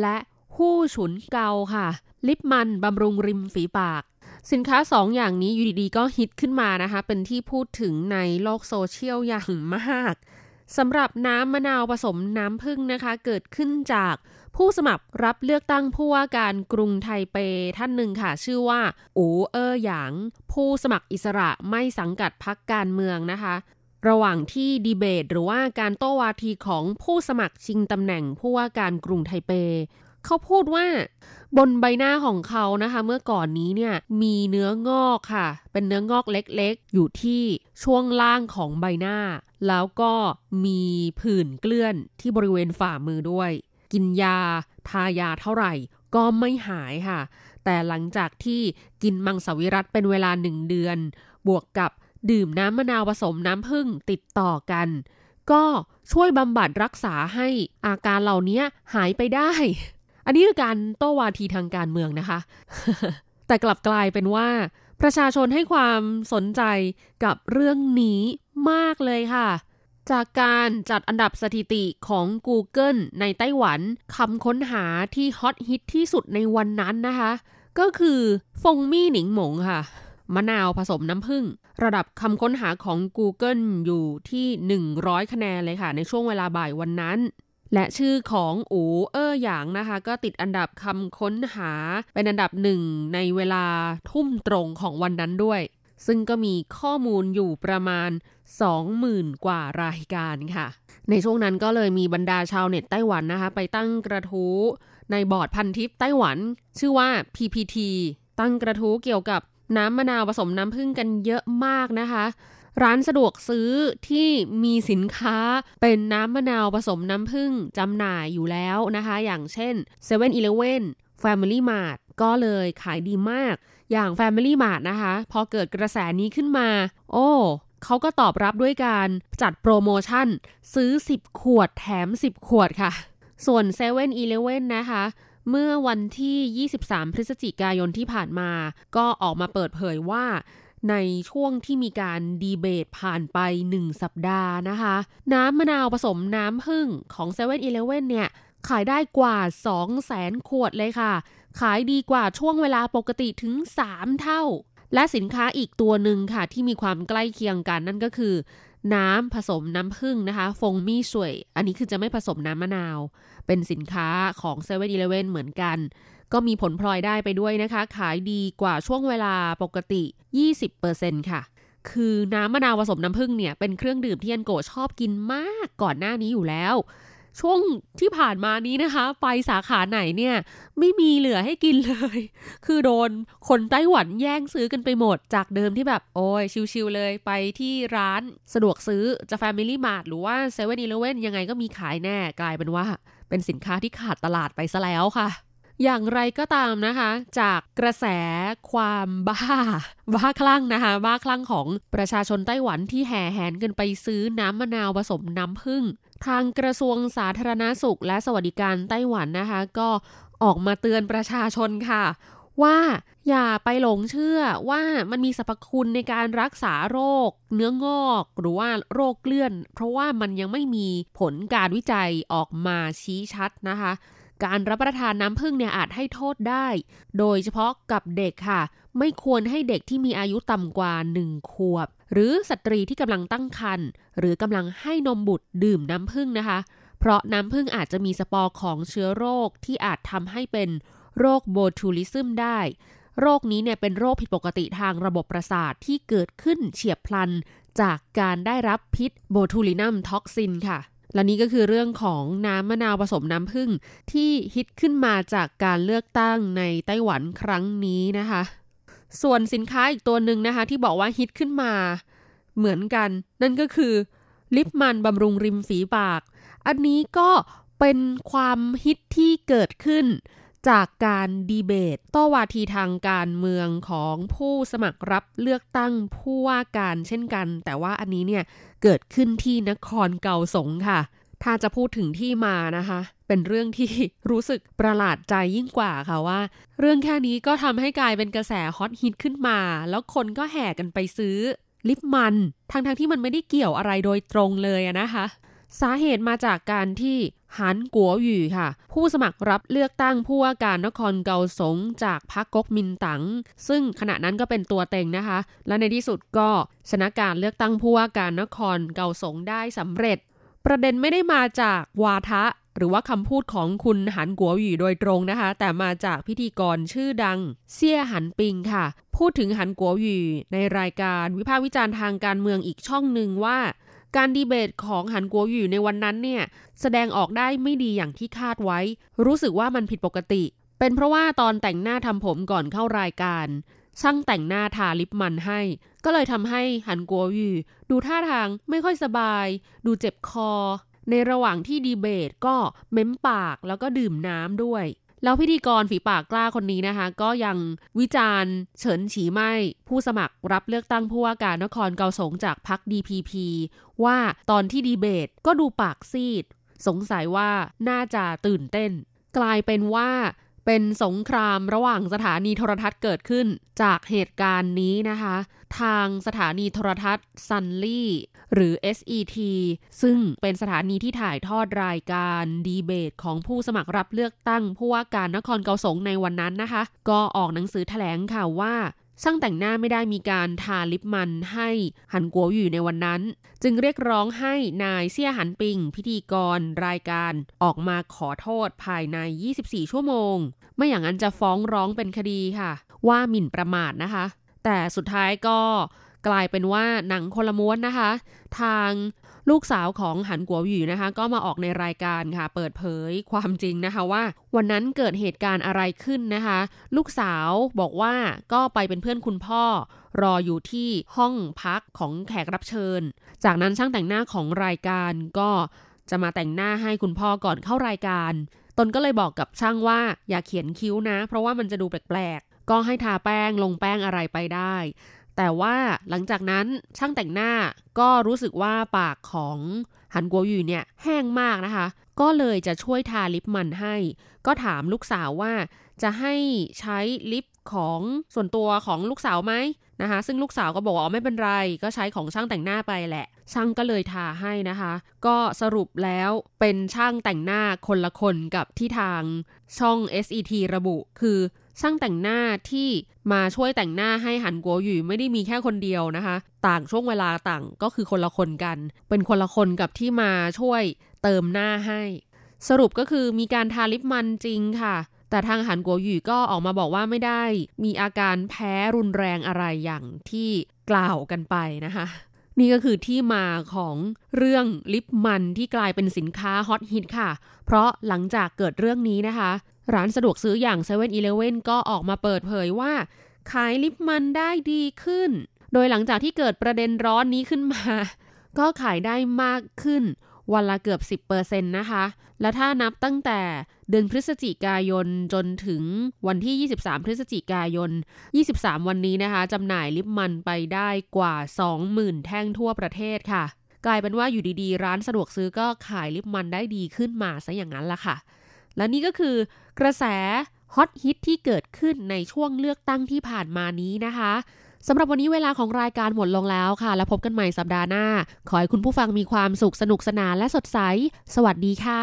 และหู้ฉุนเกาค่ะ ลิปมันบำรุงริมฝีปาก สินค้าสองอย่างนี้อยู่ดีๆ ก็ฮิตขึ้นมานะคะ เป็นที่พูดถึงในโลกโซเชียลอย่างมาก สำหรับน้ำมะนาวผสมน้ำผึ้งนะคะ เกิดขึ้นจากผู้สมัครรับเลือกตั้งผู้ว่าการกรุงไทเปท่านหนึ่งค่ะ ชื่อว่าอูเออหยาง ผู้สมัครอิสระไม่สังกัดพรรคการเมืองนะคะ ระหว่างที่ดีเบต หรือว่าการโต้วาทีของผู้สมัครชิงตำแหน่งผู้ว่าการกรุงไทเป เขาพูดว่าบนใบหน้าของเขานะคะ เมื่อก่อนนี้เนี่ยมีเนื้องอกค่ะ เป็นเนื้องอกเล็กๆ อยู่ที่ช่วงล่างของใบหน้า แล้วก็มีผื่นเกลื่อนที่บริเวณฝ่ามือด้วย กินยา ทายาเท่าไหร่ ก็ไม่หายค่ะ แต่หลังจากที่กินมังสวิรัตเป็นเวลาหนึ่งเดือน บวกกับดื่มน้ำมะนาวผสมน้ำผึ้งติดต่อกัน ก็ช่วยบำบัดรักษาให้อาการเหล่านี้หายไปได้ อันนี้คือการโต้วาทีทางการเมืองนะคะ แต่กลับกลายเป็นว่า ประชาชนให้ความสนใจกับเรื่องนี้มากเลยค่ะ จากการจัดอันดับสถิติของ Google ในไต้หวันคำค้นหาที่ฮอตฮิตที่สุดในวันนั้นนะคะ ก็คือฟงมี่หนิงหมงค่ะ มะนาวผสมน้ำผึ้งระดับคำค้นหาของ Google อยู่ที่ 100 คะแนนเลยค่ะ ในช่วงเวลาบ่ายวันนั้น และชื่อของอูเออหยางนะคะ ก็ติดอันดับคำค้นหา เป็นอันดับหนึ่งในเวลาทุ่มตรงของวันนั้นด้วย ซึ่งก็มีข้อมูลอยู่ประมาณ 20,000 กว่ารายการค่ะ ในช่วงนั้นก็เลยมีบรรดาชาวเน็ตไต้หวันนะคะ ไปตั้งกระทู้ในบอร์ดพันทิปไต้หวัน ชื่อว่า PPT ตั้งกระทู้เกี่ยวกับน้ำมะนาวผสมน้ำผึ้งกันเยอะมากนะคะ ร้านสะดวกซื้อที่มีสินค้าเป็นน้ำมะนาวผสมน้ำผึ้งจำหน่ายอยู่แล้วนะคะ อย่างเช่น 7 e เ e ่ e อ Family Mart ก็เลยขายดีมาก อย่าง Family Mart นะคะ พอเกิดกระแสนี้ขึ้นมา โอ้เขาก็ตอบรับด้วยการจัดโปรโมชั่น ซื้อ 10 ขวดแถม 10 ขวดค่ะ ส่วน7 e เ e ่ e อนะคะ เมื่อวันที่ 23 พฤศจิกายนที่ผ่านมา ก็ออกมาเปิดเผยว่า ในช่วงที่มีการดีเบตผ่านไป 1 สัปดาห์นะคะ น้ำมะนาวผสมน้ำผึ้งของ7 e เ e ่ e อเนี่ย ขายได้กว่า 200,000 ขวดเลยค่ะ ขายดีกว่าช่วงเวลาปกติถึง 3 เท่า และสินค้าอีกตัวหนึ่งค่ะ ที่มีความใกล้เคียงกันนั่นก็คือ น้ำผสมน้ำผึ้งนะคะ ฟงมี่สวย อันนี้คือจะไม่ผสมน้ำมะนาว เป็นสินค้าของ7 e เ e ่ e อเหมือนกัน ก็มีผลพลอยได้ไปด้วยนะคะ ขายดีกว่าช่วงเวลาปกติ 20%ค่ะ คือน้ำมะนาวผสมน้ำผึ้งเนี่ยเป็นเครื่องดื่มที่อันโกชอบกินมากก่อนหน้านี้อยู่แล้ว ช่วงที่ผ่านมานี้นะคะ ไปสาขาไหนเนี่ย ไม่มีเหลือให้กินเลย คือโดนคนไต้หวันแย่งซื้อกันไปหมด จากเดิมที่แบบ โอ้ยชิวๆเลยไปที่ร้านสะดวกซื้อจะ Family Mart หรือว่า7 e เ e ่ e อยังไงก็มีขายแน่กลายเป็นว่า เป็นสินค้าที่ขาดตลาดไปซะแล้วค่ะ อย่างไรก็ตามนะคะ จากกระแสความบ้า บ้าคลั่งนะคะ บ้าคลั่งของประชาชนไต้หวันที่แห่แหนกันไปซื้อน้ำมะนาวผสมน้ำผึ้งทางกระทรวงสาธารณาสุขและสวัสดิการไต้หวันนะคะ ก็ออกมาเตือนประชาชนค่ะ ว่าอย่าไปหลงเชื่อว่ามันมีสรรพคุณในการรักษาโรค เนื้องอก หรือว่าโรคเลื่อน เพราะว่ามันยังไม่มีผลการวิจัยออกมาชี้ชัดนะคะ การรับประทานน้ำผึ้งเนี่ยอาจให้โทษได้ โดยเฉพาะกับเด็กค่ะ ไม่ควรให้เด็กที่มีอายุต่ำกว่า 1 ขวบ หรือสตรีที่กำลังตั้งครรภ์หรือกำลังให้นมบุตรดื่มน้ำผึ้งนะคะ เพราะน้ำผึ้งอาจจะมีสปอร์ของเชื้อโรคที่อาจทำให้เป็นโรคโบทูลิซึมได้ โรคนี้เนี่ยเป็นโรคผิดปกติทางระบบประสาทที่เกิดขึ้นเฉียบพลัน จากการได้รับพิษโบทูลินัมท็อกซินค่ะ และนี้ก็คือเรื่องของน้ำมะนาวผสมน้ำผึ้งที่ฮิตขึ้นมาจากการเลือกตั้งในไต้หวันครั้งนี้นะคะ ส่วนสินค้าอีกตัวหนึ่งนะคะ ที่บอกว่าฮิตขึ้นมา เหมือนกัน นั่นก็คือลิปมันบำรุงริมฝีปาก อันนี้ก็เป็นความฮิตที่เกิดขึ้น จากการดีเบต โต้วาทีทางการเมืองของผู้สมัครรับเลือกตั้งผู้ว่าการเช่นกัน แต่ว่าอันนี้เนี่ยเกิดขึ้นที่นครเก่าสงค่ะ ถ้าจะพูดถึงที่มานะคะ เป็นเรื่องที่รู้สึกประหลาดใจยิ่งกว่าค่ะว่า เรื่องแค่นี้ก็ทำให้กลายเป็นกระแสฮอตฮิตขึ้นมา แล้วคนก็แห่กันไปซื้อลิปมันทั้งๆทที่มันไม่ได้เกี่ยวอะไรโดยตรงเลยนะคะสาเหตุมาจากการที่ หันกัวหยู่ค่ะ ผู้สมัครรับเลือกตั้งผู้ว่าการนครเกาสงจากพรรคก๊กมินตั๋งซึ่งขณะนั้นก็เป็นตัวเต็งนะคะ และในที่สุดก็ชนะการเลือกตั้งผู้ว่าการนครเกาสงได้สำเร็จ ประเด็นไม่ได้มาจากวาทะหรือว่าคำพูดของคุณหันกัวหยู่โดยตรงนะคะ แต่มาจากพิธีกรชื่อดัง เซี่ยหันปิงค่ะ พูดถึงหันกัวหยู่ในรายการวิพากษ์วิจารณ์ทางการเมืองอีกช่องหนึ่งว่า การดีเบตของหันกัวหยู่ในวันนั้นเนี่ยแสดงออกได้ไม่ดีอย่างที่คาดไว้ รู้สึกว่ามันผิดปกติ เป็นเพราะว่าตอนแต่งหน้าทำผมก่อนเข้ารายการ ช่างแต่งหน้าทาลิปมันให้ ก็เลยทำให้หันกัวหยู่ดูท่าทางไม่ค่อยสบาย ดูเจ็บคอ ในระหว่างที่ดีเบตก็เม้มปากแล้วก็ดื่มน้ำด้วย แล้วพิธีกรฝีปากกล้าคนนี้นะคะ ก็ยังวิจารณ์เฉินฉีไม่ ผู้สมัครรับเลือกตั้งผู้ว่าการนครเกาสงจากพรรค DPP ว่าตอนที่ดีเบตก็ดูปากซีด สงสัยว่าน่าจะตื่นเต้น กลายเป็นว่า เป็นสงครามระหว่างสถานีโทรทัศน์เกิดขึ้น จากเหตุการณ์นี้นะคะ ทางสถานีโทรทัศน์ซันลี่หรือ SET ซึ่งเป็นสถานีที่ถ่ายทอดรายการดีเบตของผู้สมัครรับเลือกตั้งผู้ว่าการนครเกาสงในวันนั้นนะคะ ก็ออกหนังสือแถลงข่าวว่า ช่างแต่งหน้าไม่ได้มีการทาลิปมันให้หันกัวอยู่ในวันนั้น จึงเรียกร้องให้นายเซี่ยหันปิง พิธีกรรายการออกมาขอโทษภายใน 24 ชั่วโมง ไม่อย่างนั้นจะฟ้องร้องเป็นคดีค่ะ ว่าหมิ่นประมาทนะคะ แต่สุดท้ายก็กลายเป็นว่าหนังคนละม้วนนะคะ ทาง ลูกสาวของหันกัวหยู่นะคะ ก็มาออกในรายการค่ะ เปิดเผยความจริงนะคะว่า วันนั้นเกิดเหตุการณ์อะไรขึ้นนะคะ ลูกสาวบอกว่าก็ไปเป็นเพื่อนคุณพ่อ รออยู่ที่ห้องพักของแขกรับเชิญ จากนั้นช่างแต่งหน้าของรายการก็จะมาแต่งหน้าให้คุณพ่อก่อนเข้ารายการ ตนก็เลยบอกกับช่างว่าอย่าเขียนคิ้วนะ เพราะว่ามันจะดูแปลกๆ ก็ให้ทาแป้งลงแป้งอะไรไปได้ แต่ว่าหลังจากนั้นช่างแต่งหน้าก็รู้สึกว่าปากของหันกัวยูเนี่ยแห้งมากนะคะ ก็เลยจะช่วยทาลิปมันให้ ก็ถามลูกสาวว่าจะให้ใช้ลิปของส่วนตัวของลูกสาวไหมนะคะ ซึ่งลูกสาวก็บอกว่าไม่เป็นไร ก็ใช้ของช่างแต่งหน้าไปแหละ ช่างก็เลยทาให้นะคะ ก็สรุปแล้วเป็นช่างแต่งหน้าคนละคนกับที่ทางช่อง SET ระบุ คือ ช่างแต่งหน้าที่มาช่วยแต่งหน้าให้หันกัวหยู่ไม่ได้มีแค่คนเดียวนะคะ ต่างช่วงเวลาต่างก็คือคนละคนกัน เป็นคนละคนกับที่มาช่วยเติมหน้าให้ สรุปก็คือมีการทาลิปมันจริงค่ะ แต่ทางหันกัวหยู่ก็ออกมาบอกว่าไม่ได้ มีอาการแพ้รุนแรงอะไรอย่างที่กล่าวกันไปนะคะนี่ก็คือที่มาของเรื่องลิปมันที่กลายเป็นสินค้าฮอตฮิตค่ะ เพราะหลังจากเกิดเรื่องนี้นะคะ ร้านสะดวกซื้ออย่าง7 e เ e ่ e อก็ออกมาเปิดเผยว่า ขายลิปมันได้ดีขึ้น โดยหลังจากที่เกิดประเด็นร้อนนี้ขึ้นมา ก็ขายได้มากขึ้น วันละเกือบ 10%นะคะ และถ้านับตั้งแต่เดือนพฤศจิกายนจนถึงวันที่ 23 พฤศจิกายน 23 วันนี้นะคะจำหน่ายลิปมันไปได้กว่า 20,000 แท่งทั่วประเทศค่ะ กลายเป็นว่าอยู่ดีๆ ร้านสะดวกซื้อก็ขายลิปมันได้ดีขึ้นมาซะอย่างนั้นละค่ะ และนี่ก็คือ กระแสฮอตฮิตที่เกิดขึ้นในช่วงเลือกตั้งที่ผ่านมานี้นะคะสำหรับวันนี้เวลาของรายการหมดลงแล้วค่ะ แล้วพบกันใหม่สัปดาห์หน้า ขอให้คุณผู้ฟังมีความสุขสนุกสนานและสดใส สวัสดีค่ะ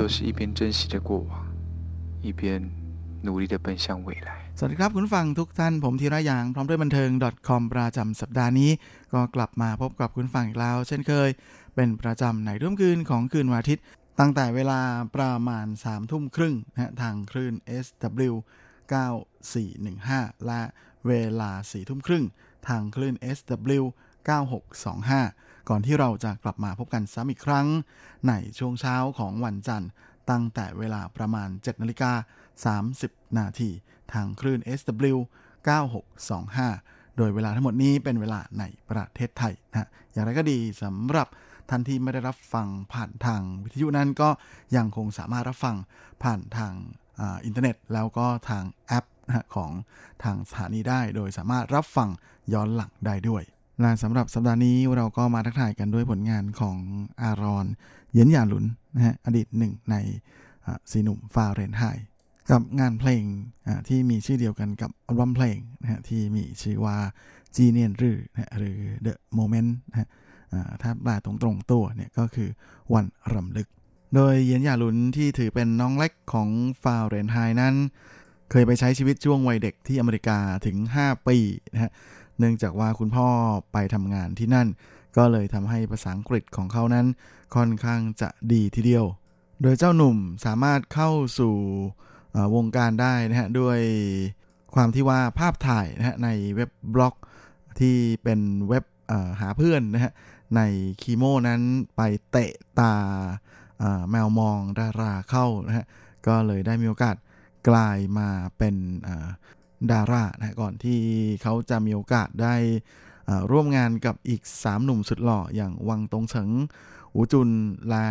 都是一边珍惜着过往，一边努力的奔向未来。 สวัสดีครับคุณผู้ฟังทุกท่านผมธีระยางพร้อมด้วยบันเทิง .com ประจำสัปดาห์นี้ ก็กลับมาพบกับคุณผู้ฟังอีกแล้ว เช่นเคย เป็นประจำในร่วมคืนของคืนวันอาทิตย์ ตั้งแต่เวลาประมาณ3ทุ่มครึ่งนะฮะทางคลื่น SW 9415 และเวลา4ทุ่มครึ่งทางคลื่น SW 9625 ก่อนที่เราจะกลับมาพบกันซ้ำอีกครั้ง ในช่วงเช้าของวันจันทร์ ตั้งแต่เวลาประมาณ 7นาฬิกา30 นาทีทางคลื่น SW 9625 โดยเวลาทั้งหมดนี้เป็นเวลาในประเทศไทยนะอย่างไรก็ดีสำหรับท่านที่ไม่ได้รับฟังผ่านทางวิทยุนั้นก็ยังคงสามารถรับฟังผ่านทางอ,อินเทอร์เน็ต แล้วก็ทางแอปของทางสถานีได้ โดยสามารถรับฟังย้อนหลังได้ด้วย และสำหรับสัปดาห์นี้เราก็มาทักทายกันด้วยผลงานของอารอน เย็นหยาหลุนนะฮะอดีตหนึ่งในสีหนุ่มฟาเรนไฮต์กับงานเพลงที่มีชื่อเดียวกันกับอัลบั้มเพลงนะฮะที่มีชื่อว่าจีเนียนรือนะหรือ The Moment นะฮะถ้าแปลตรงๆตัวเนี่ยก็คือวันรำลึก โดยเย็นหยาหลุนที่ถือเป็นน้องเล็กของฟาเรนไฮต์นั้น เคยไปใช้ชีวิตช่วงวัยเด็กที่อเมริกาถึง 5 ปีนะฮะ เนื่องจากว่าคุณพ่อไปทำงานที่นั่น ก็เลยทำให้ภาษาอังกฤษของเขานั้นค่อนข้างจะดีทีเดียว โดยเจ้าหนุ่มสามารถเข้าสู่วงการได้นะฮะด้วยความที่ว่าภาพถ่ายนะฮะในเว็บบล็อกที่เป็นเว็บหาเพื่อนนะฮะในคีโมนั้นไปเตะตาแมวมองดาราเข้านะฮะก็เลยได้มีโอกาสกลายมาเป็น ดารานะก่อนที่เขาจะมีโอกาสได้ร่วมงานกับอีก 3 หนุ่มสุดหล่ออย่างวังตงเฉิงอูจุนและ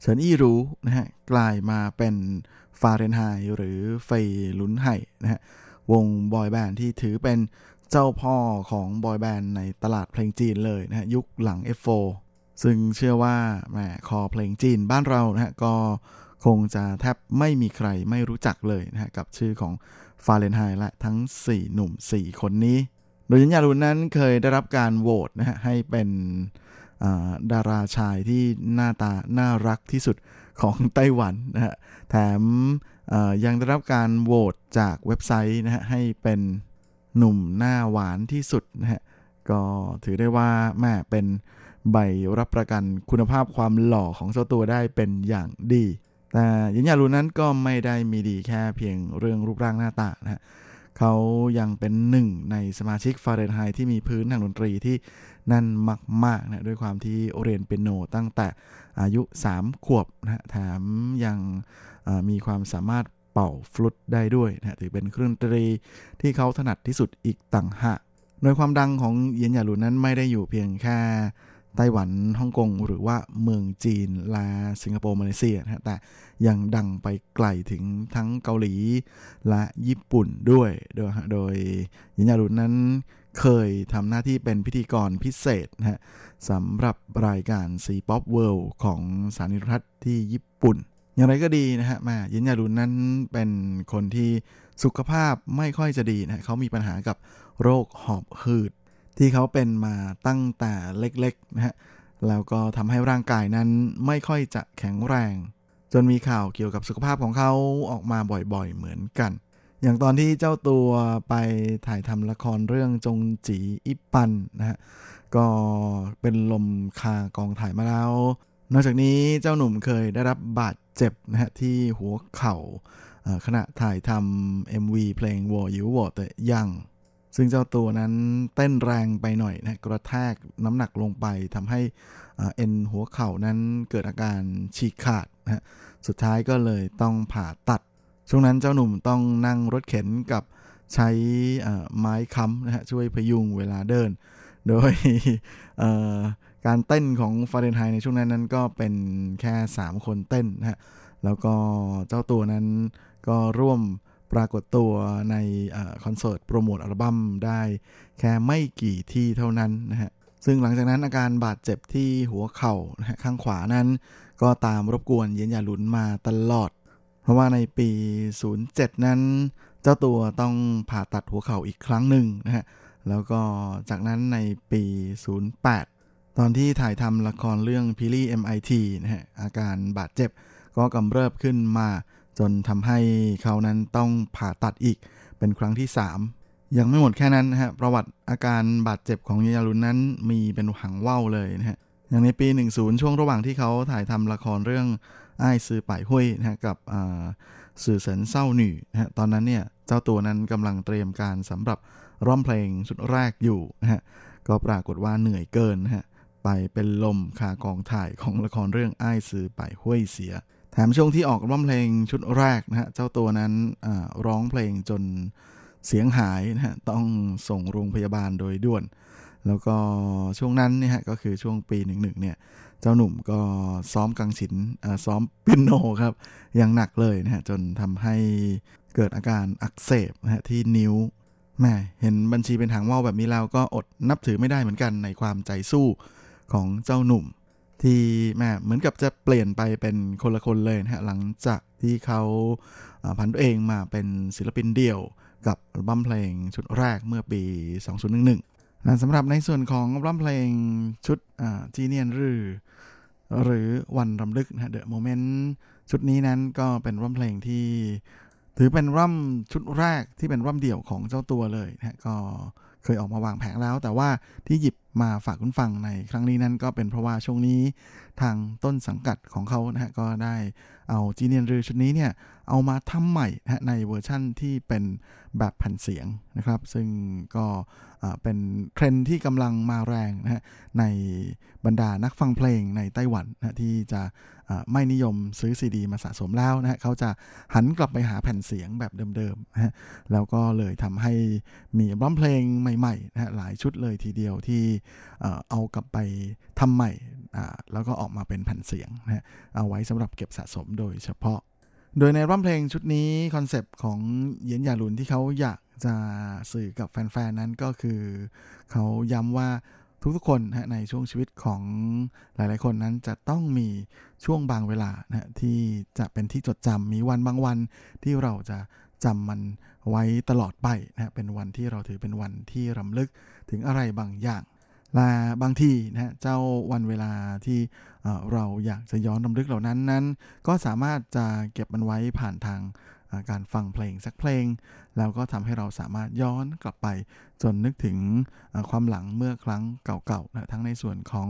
เฉินอี้รู้นะฮะกลายมาเป็นฟาเรนไฮหรือเฟยลุนไห่นะฮะวงบอยแบนด์ที่ถือเป็นเจ้าพ่อของบอยแบนด์ในตลาดเพลงจีนเลยนะฮะยุคหลัง F4 ซึ่งเชื่อว่าแหมคอเพลงจีนบ้านเรานะฮะก็คงจะแทบไม่มีใครไม่รู้จักเลยนะฮะกับชื่อของ ฟาเรนไฮต์และทั้ง 4 หนุ่ม 4 คนนี้ โดยยันยารุนนั้นเคยได้รับการโหวตนะฮะให้เป็นดาราชายที่หน้าตาน่ารักที่สุดของไต้หวันนะฮะ แถมยังได้รับการโหวตจากเว็บไซต์นะฮะให้เป็นหนุ่มหน้าหวานที่สุดนะฮะ ก็ถือได้ว่าแม่เป็นใบรับประกันคุณภาพความหล่อของเจ้าตัวได้เป็นอย่างดี แต่ยินยารุนนั้นก็ไม่ได้มีดีแค่เพียงเรื่องรูปร่างหน้าตานะฮะเขายังเป็นหนึ่งในสมาชิกฟาเรนไฮต์ที่มีพื้นทางดนตรีที่นั่นมากๆนะด้วยความที่เรียนเปียโนตั้งแต่อายุ 3 ขวบนะฮะแถมยังมีความสามารถเป่าฟลุตได้ด้วยนะฮะถือเป็นเครื่องดนตรีที่เขาถนัดที่สุดอีกต่างหากโดยความดังของเยียนหยาหลูนั้นไม่ได้อยู่เพียงแค่ ไต้หวันฮ่องกงหรือว่าเมืองจีนละสิงคโปร์มาเลเซียนะฮะแต่ยังดังไปไกลถึงทั้งเกาหลีและญี่ปุ่นด้วยโดยโดยยินยารุนนั้นเคยทำหน้าที่เป็นพิธีกรพิเศษนะฮะสำหรับรายการ C Pop World ของสานีโทรทัศน์ที่ญี่ปุ่น อย่างไรก็ดีนะฮะแมายินยารุนนั้นเป็นคนที่สุขภาพไม่ค่อยจะดีนะฮะเขามีปัญหากับโรคหอบหืด ที่เขาเป็นมาตั้งแต่เล็กๆนะฮะแล้วก็ทำให้ร่างกายนั้นไม่ค่อยจะแข็งแรง จนมีข่าวเกี่ยวกับสุขภาพของเขาออกมาบ่อยๆเหมือนกัน อย่างตอนที่เจ้าตัวไปถ่ายทำละครเรื่องจงจีอิปปันนะฮะก็เป็นลมคากองถ่ายมาแล้ว นอกจากนี้เจ้าหนุ่มเคยได้รับบาดเจ็บนะฮะที่หัวเข่าเอ่อขณะถ่ายทำ MV เพลงวอยิววอแต่ยัง ซึ่งเจ้าตัวนั้นเต้นแรงไปหน่อยนะกระแทกน้ำหนักลงไปทำให้เอ็นหัวเข่านั้นเกิดอาการฉีกขาดนะฮะสุดท้ายก็เลยต้องผ่าตัด ช่วงนั้นเจ้าหนุ่มต้องนั่งรถเข็นกับใช้ไม้ค้ำนะฮะช่วยพยุงเวลาเดิน โดยการเต้นของฟาเรนไฮในช่วงนั้นนั้นก็เป็นแค่ 3 คนเต้นนะฮะแล้วก็เจ้าตัวนั้นก็ร่วม ปรากฏตัวในอคอนเสิร์ตโปรโมทอัลบั้มได้แค่ไม่กี่ที่เท่านั้นนะฮะซึ่งหลังจากนั้นอาการบาดเจ็บที่หัวเข่านะฮะข้างขวานั้น ก็ตามรบกวนเย็นยาหลุนมาตลอด เพราะว่าในปี 07 นั้น เจ้าตัวต้องผ่าตัดหัวเข่าอีกครั้งหนึ่งนะฮะแล้วก็จากนั้นในปี 08 ตอนที่ถ่ายทำละครเรื่องพิลี่ MIT นะฮะอาการบาดเจ็บก็กำเริบขึ้นมา จนทำให้เขานั้นต้องผ่าตัดอีกเป็นครั้งที่ 3 ยังไม่หมดแค่นั้นนะฮะประวัติอาการบาดเจ็บของยาลุนนั้นมีเป็นหังว่าวเลยนะฮะอย่างในปี 10 ช่วงระหว่างที่เขาถ่ายทำละครเรื่องไอ้ซื้อป่ายห้วยนะฮะกับสื่อเสริญเศร้าหนี่นะฮะตอนนั้นเนี่ยเจ้าตัวนั้นกำลังเตรียมการสำหรับร้องเพลงชุดแรกอยู่นะฮะก็ปรากฏว่าเหนื่อยเกินนะฮะไปเป็นลมคากองถ่ายของละครเรื่องไอ้ซื้อป่ายห้วยเสีย แถมช่วงที่ออกร้องเพลงชุดแรกนะฮะเจ้าตัวนั้นร้องเพลงจนเสียงหายนะฮะต้องส่งโรงพยาบาลโดยด่วน แล้วก็ช่วงนั้นเนี่ยก็คือช่วงปีหนึ่งหนึ่งเนี่ยเจ้าหนุ่มก็ซ้อมกังฉินซ้อมปินโนครับอย่างหนักเลยนะฮะจนทำให้เกิดอาการอักเสบนะฮะที่นิ้วแม่เห็นบัญชีเป็นทางว่าวแบบนี้แล้วก็อดนับถือไม่ได้เหมือนกันในความใจสู้ของเจ้าหนุ่ม ที่แม่เหมือนกับจะเปลี่ยนไปเป็นคนละคนเลยนะฮะหลังจากที่เขาผันตัวเองมาเป็นศิลปินเดี่ยวกับอัลบั้มเพลงชุดแรกเมื่อปี 2011นะสำหรับในส่วนของอัลบั้มเพลงชุด 纪念日 หรือวันรำลึกนะ The Moment ชุดนี้นั้นก็เป็นอัลบั้มเพลงที่ถือเป็นอัลบั้มชุดแรกที่เป็นอัลบั้มเดี่ยวของเจ้าตัวเลยนะก็เคยออกมาวางแผงแล้ว แต่ว่าที่หยิบ มาฝากคุณฟังในครั้งนี้นั้นก็เป็นเพราะว่าช่วงนี้ทางต้นสังกัดของเขานะฮะก็ได้เอา 纪念日 ชุดนี้เนี่ยเอามาทำใหม่นะในเวอร์ชั่นที่เป็นแบบแผ่นเสียงนะครับ ซึ่งก็เป็นเทรนที่กำลังมาแรงนะฮะในบรรดานักฟังเพลงในไต้หวันนะที่จะไม่นิยมซื้อซีดีมาสะสมแล้วนะฮะเขาจะหันกลับไปหาแผ่นเสียงแบบเดิมๆนะฮะแล้วก็เลยทำให้มีร้องเพลงใหม่ๆนะฮะหลายชุดเลยทีเดียวที่เอากลับไปทำใหม่แล้วก็ออกมาเป็นแผ่นเสียงนะเอาไว้สำหรับเก็บสะสมโดยเฉพาะ โดยในผลงานเพลงชุดนี้คอนเซปต์ของเหยียนย่าหลุนที่เขาอยากจะสื่อกับแฟนๆ นั้นก็คือ เขาย้ำว่าทุกๆคนนะในช่วงชีวิตของหลายๆคนนั้นจะต้องมีช่วงบางเวลานะที่จะเป็นที่จดจำมีวันบางวันที่เราจะจำมันไว้ตลอดไปนะเป็นวันที่เราถือเป็นวันที่รำลึกถึงอะไรบางอย่าง และบางทีนะเจ้าวันเวลาที่เราอยากจะย้อนรำลึกเหล่านั้นนั้น ก็สามารถจะเก็บมันไว้ผ่านทางการฟังเพลงสักเพลง แล้วก็ทำให้เราสามารถย้อนกลับไป จนนึกถึงความหลังเมื่อครั้งเก่าๆนะทั้งในส่วนของ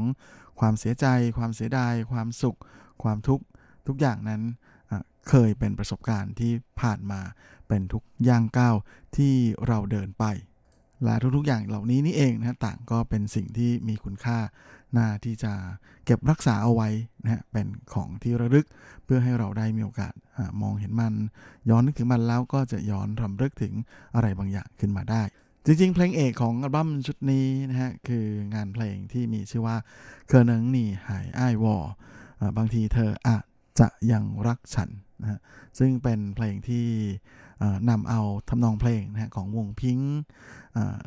ความเสียใจ ความเสียดาย ความสุข ความทุกข์ทุกอย่างนั้นเคยเป็นประสบการณ์ที่ผ่านมาเป็นทุกย่างก้าวที่เราเดินไป และทุกๆอย่างเหล่านี้นี่เองนะต่างก็เป็นสิ่งที่มีคุณค่าน่าที่จะเก็บรักษาเอาไว้นะฮะเป็นของที่ระลึกเพื่อให้เราได้มีโอกาสอมองเห็นมัน ย้อนนึกถึงมันแล้วก็จะย้อนรำลึกถึงอะไรบางอย่างขึ้นมาได้ จริงๆ เพลงเอกของอัลบั้มชุดนี้นะฮะคืองานเพลงที่มีชื่อว่าเคอเนิงนี่หายอ้ายวอบางทีเธออาจจะยังรักฉันนะฮะซึ่งเป็นเพลงที่นำเอาทำนองเพลงนะของวงพิงค์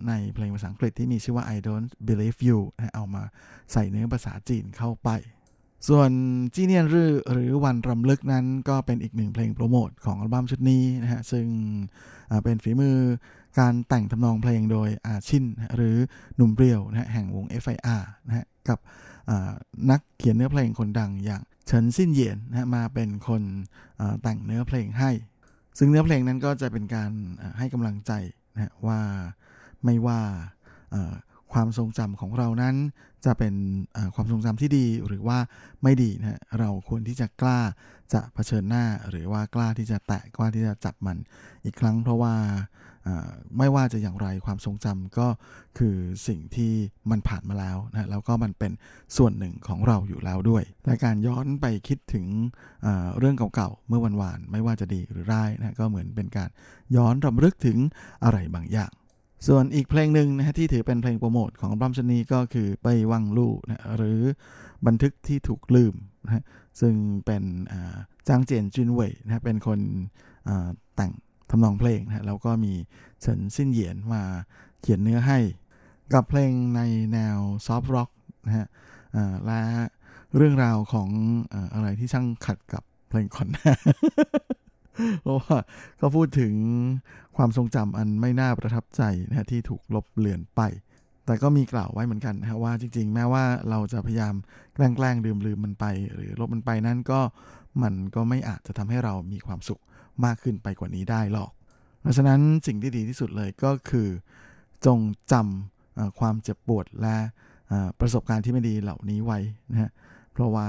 ในเพลงภาษาอังกฤษที่มีชื่อว่า I Don't Believe You นะเอามาใส่เนื้อภาษาจีนเข้าไป ส่วนจีเนียนรือหรือวันรำลึกนั้นก็เป็นอีกหนึ่งเพลงโปรโมทของอัลบั้มชุดนี้นะฮะซึ่งเป็นฝีมือการแต่งทำนองเพลงโดยอาชินหรือหนุ่มเรียวนะฮะแห่งวง FIR นะฮะกับนักเขียนเนื้อเพลงคนดังอย่างเฉินซินเยียนนะมาเป็นคนแต่งเนื้อเพลงให้ ซึ่งเนื้อเพลงนั้นก็จะเป็นการให้กำลังใจนะว่าไม่ว่าความทรงจำของเรานั้นจะเป็นความทรงจำที่ดีหรือว่าไม่ดีนะเราควรที่จะกล้าจะะเผชิญหน้า หรือว่ากล้าที่จะแตะกล้าที่จะจับมันอีกครั้ง เพราะว่า ไม่ว่าจะอย่างไรความทรงจำก็คือสิ่งที่มันผ่านมาแล้วนะแล้วก็มันเป็นส่วนหนึ่งของเราอยู่แล้วด้วยและการย้อนไปคิดถึงเรื่องเก่าๆเมื่อวันวานไม่ว่าจะดีหรือร้ายนะก็เหมือนเป็นการย้อนรำลึกถึงอะไรบางอย่าง ส่วนอีกเพลงหนึ่งนะฮะที่ถือเป็นเพลงโปรโมทของอัลบั้มชุดนี้ก็คือไปวังลู่นะหรือบันทึกที่ถูกลืมนะซึ่งเป็นจางเจียนจุนเว่ยนะเป็นคนแต่งทำนองเพลงนะแล้วก็มีเฉินสิ้นเหยียนมาเขียนเนื้อให้ กับเพลงในแนว soft rockนะฮะและเรื่องราวของอะไรที่ช่างขัดกับเพลงคอนเพราะว่าเขาพูดถึงความทรงจำอันไม่น่าประทับใจนะที่ถูกลบเลือนไป แต่ก็มีกล่าวไว้เหมือนกันนะฮะว่าจริง ๆ แม้ว่าเราจะพยายามแกล้งแกล้งลืมลืมมันไป หรือลบมันไปนั่นก็มันก็ไม่อาจจะทำให้เรามีความสุข มากขึ้นไปกว่านี้ได้หรอก เพราะฉะนั้นสิ่งที่ดีที่สุดเลยก็คือ จงจำความเจ็บปวดและประสบการณ์ที่ไม่ดีเหล่านี้ไว้นะฮะเพราะว่า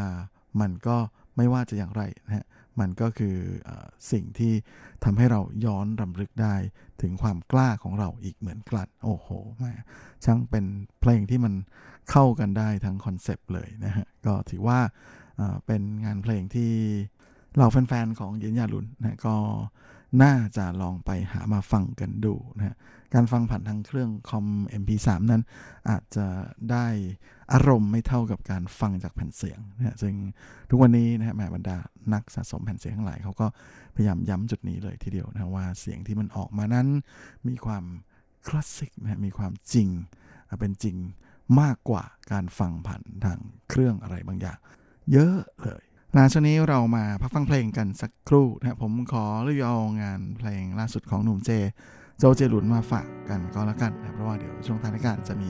มันก็ไม่ว่าจะอย่างไรนะฮะมันก็คืออสิ่งที่ทำให้เราย้อนรำลึกได้ถึงความกล้าของเราอีกเหมือนกันโอ้โหแม่ช่างเป็นเพลงที่มันเข้ากันได้ทั้งคอนเซปต์เลยนะฮะก็ถือว่าเป็นงานเพลงที่ เราแฟนๆของเย็นยาลุนนะก็น่าจะลองไปหามาฟังกันดูนะฮะการฟังผ่านทางเครื่องคอม MP3 นั้นอาจจะได้อารมณ์ไม่เท่ากับการฟังจากแผ่นเสียงนะฮะซึ่งทุกวันนี้นะฮะแหมบรรดานักสะสมแผ่นเสียงทั้งหลายเขาก็พยายามย้ำจุดนี้เลยทีเดียวนะว่าเสียงที่มันออกมานั้นมีความคลาสสิกนะมีความจริง เป็นจริงมากกว่าการฟังผ่านทางเครื่องอะไรบางอย่าง เยอะเลย หลังจากนี้เรามาพักฟังเพลงกันสักครู่นะฮะผมขอเลือกเอางานเพลงล่าสุดของหนุ่มเจ โจเจหลุนมาฝากกันก็แล้วกันนะเพราะว่าเดี๋ยวช่วงท้ายรายการจะมี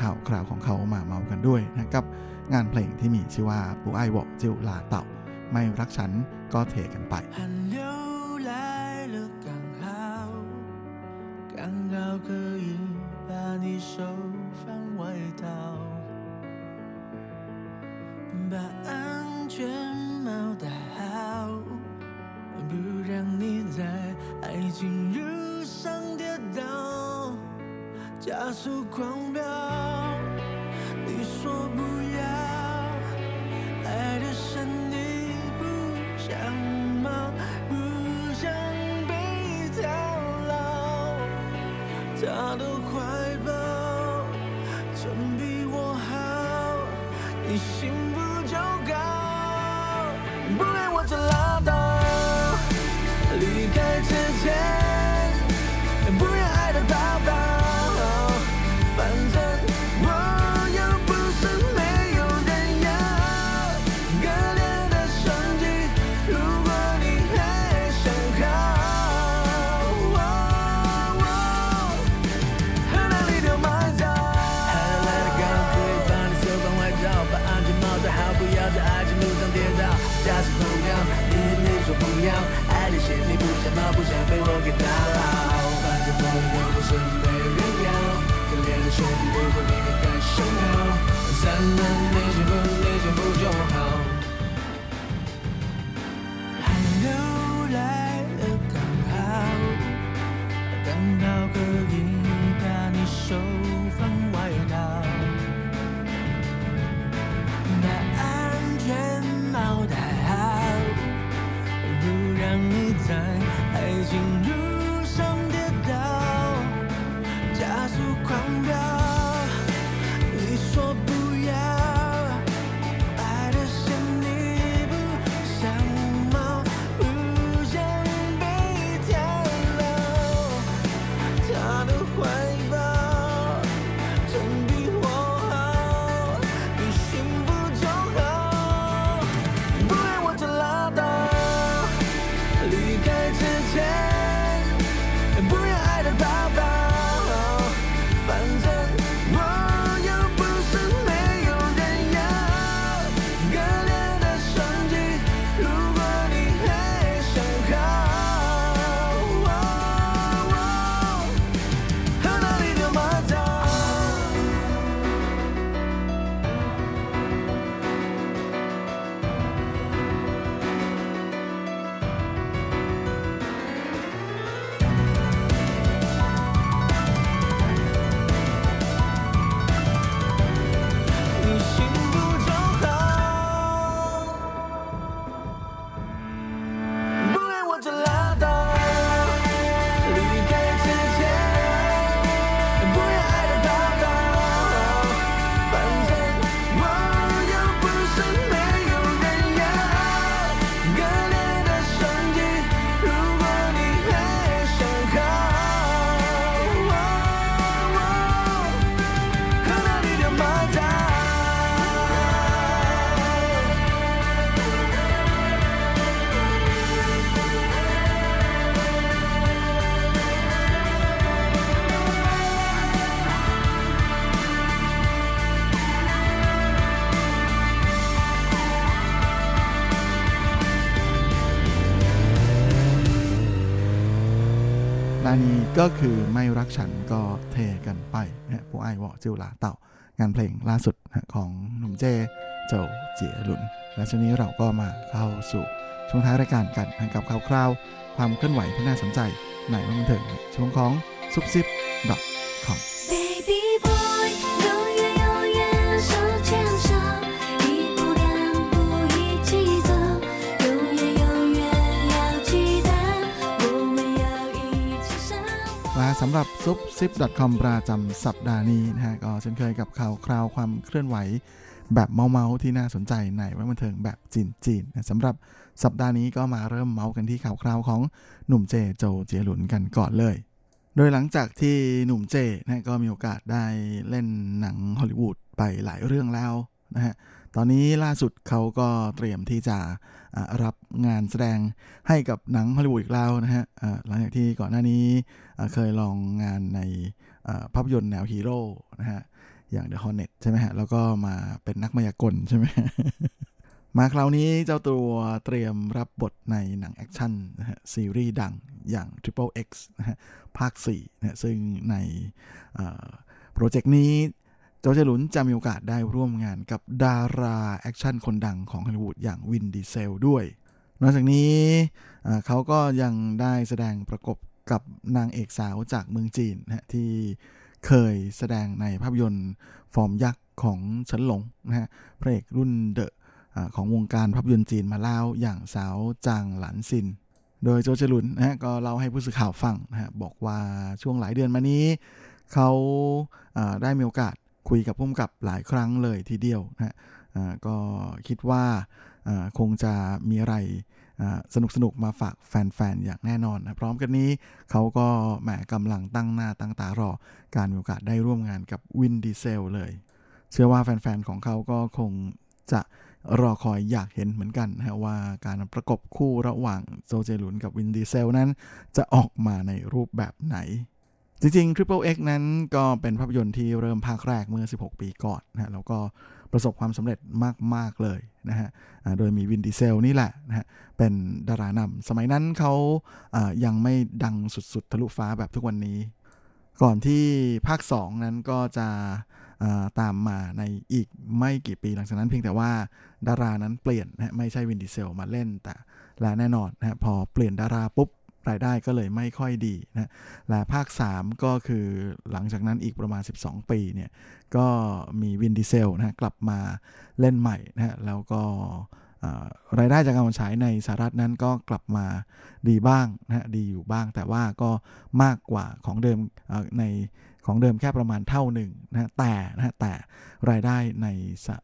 ข่าวคราวของเขามาเมากันด้วยนะกับงานเพลงที่มีชื่อว่าปูไอวอกจิวลาเต่า ไม่รักฉันก็เทกันไป 寒流来了，刚好，刚好可以把你手放外套， 把安全帽戴好，不让你在爱情路上跌倒，加速狂飙。你说不要，爱的神你不像猫，不想被套牢。他都 Christine. ก็คือไม่รักฉันก็เทกันไปนะผู้ไอ้วอจิวลาเต่างานเพลงล่าสุดของหนุ่มเจเจเจียหลุน และช่วงนี้เราก็มาเข้าสู่ช่วงท้ายรายการกันนกับข่าวคราวความเคลื่อนไหวที่น่าสนใจในวันบันเทิงช่วงของซุปซิปดอทคอม สำหรับซุปซิป .com ประจำสัปดาห์นี้นะฮะก็เช่นเคยกับข่าวคราวความเคลื่อนไหว แบบเมาเมาที่น่าสนใจในวันบันเทิงแบบจีนจีนๆนะสำหรับสัปดาห์นี้ก็มาเริ่มเมาส์กันที่ข่าวคราวของหนุ่มเจโจเจหลุนกันก่อนเลย โดยหลังจากที่หนุ่มเจนะก็มีโอกาสได้เล่นหนังฮอลลีวูดไปหลายเรื่องแล้วนะฮะตอนนี้ล่าสุดเขาก็เตรียมที่จะ รับงานแสดงให้กับหนังฮอลลีวูดอีกแล้วนะฮะหลังจากที่ก่อนหน้านี้เคยลองงานในภาพยนตร์แนวฮีโร่นะฮะอย่าง The Hornet ใช่ไหมฮะ แล้วก็มาเป็นนักมายากลใช่ไหมมาคราวนี้เจ้าตัวเตรียมรับบทในหนังแอคชั่นนะฮะซีรีส์ดังอย่าง Triple X นะฮะภาค4นะฮะซึ่งในโปรเจกต์นี้ โจวเจี๋ยหลุนจะมีโอกาสได้ร่วมงานกับดาราแอคชั่นคนดังของฮอลลีวูดอย่างวินดีเซลด้วย นอกจากนี้เขาก็ยังได้แสดงประกบกับนางเอกสาวจากเมืองจีนนะที่เคยแสดงในภาพยนตร์ฟอร์มยักษ์ของเฉินหลงนะฮะพระเอกรุ่นเดอะของวงการภาพยนตร์จีนมาแล้วอย่างสาวจางหลันซิน โดยโจเจลุนนะฮะก็เล่าให้ผู้สื่อข่าวฟังนะฮะบอกว่าช่วงหลายเดือนมานี้เขาได้มีโอกาส คุยกับผู้กำกับหลายครั้งเลยทีเดียวนะฮะก็คิดว่าคงจะมีอะไรสนุกสนุกมาฝากแฟนๆ อย่างแน่นอนนะพร้อมกันนี้เขาก็แหมกำลังตั้งหน้าตั้งตารอ การมีโอกาสได้ร่วมงานกับวินดีเซลเลย เชื่อว่าแฟนๆ ของเขาก็คงจะรอคอยอยากเห็นเหมือนกันนะว่าการประกบคู่ระหว่างโซเจลุนกับวินดีเซลนั้น จะออกมาในรูปแบบไหน จริงๆ Triple X นั้นก็เป็นภาพยนตร์ที่เริ่มภาคแรกเมื่อ 16 ปีก่อนนะแล้วก็ประสบความสำเร็จมาก ๆ เลยนะฮะโดยมีวินดีเซลนี่แหละนะฮะเป็นดารานำสมัยนั้นเขายังไม่ดังสุด ๆ ทะลุฟ้าแบบทุกวันนี้ ก่อนที่ภาค 2 นั้นก็จะตามมาในอีกไม่กี่ปีหลังจากนั้นเพียงแต่ว่าดารานั้นเปลี่ยนนะฮะไม่ใช่วินดีเซลมาเล่นแต่และแน่นอนนะฮะพอเปลี่ยนดาราปุ๊บ รายได้ก็เลยไม่ค่อยดีนะและภาค 3 ก็คือหลังจากนั้นอีกประมาณ 12 ปีเนี่ยก็มีวินดีเซลนะฮะกลับมาเล่นใหม่นะฮะแล้วก็รายได้จากการฉายในสหรัฐนั้นก็กลับมาดีบ้างนะฮะดีอยู่บ้าง แต่ว่าก็มากกว่าของเดิมใน ของเดิมแค่ประมาณเท่าหนึ่งนะแต่นะแต่รายได้ใน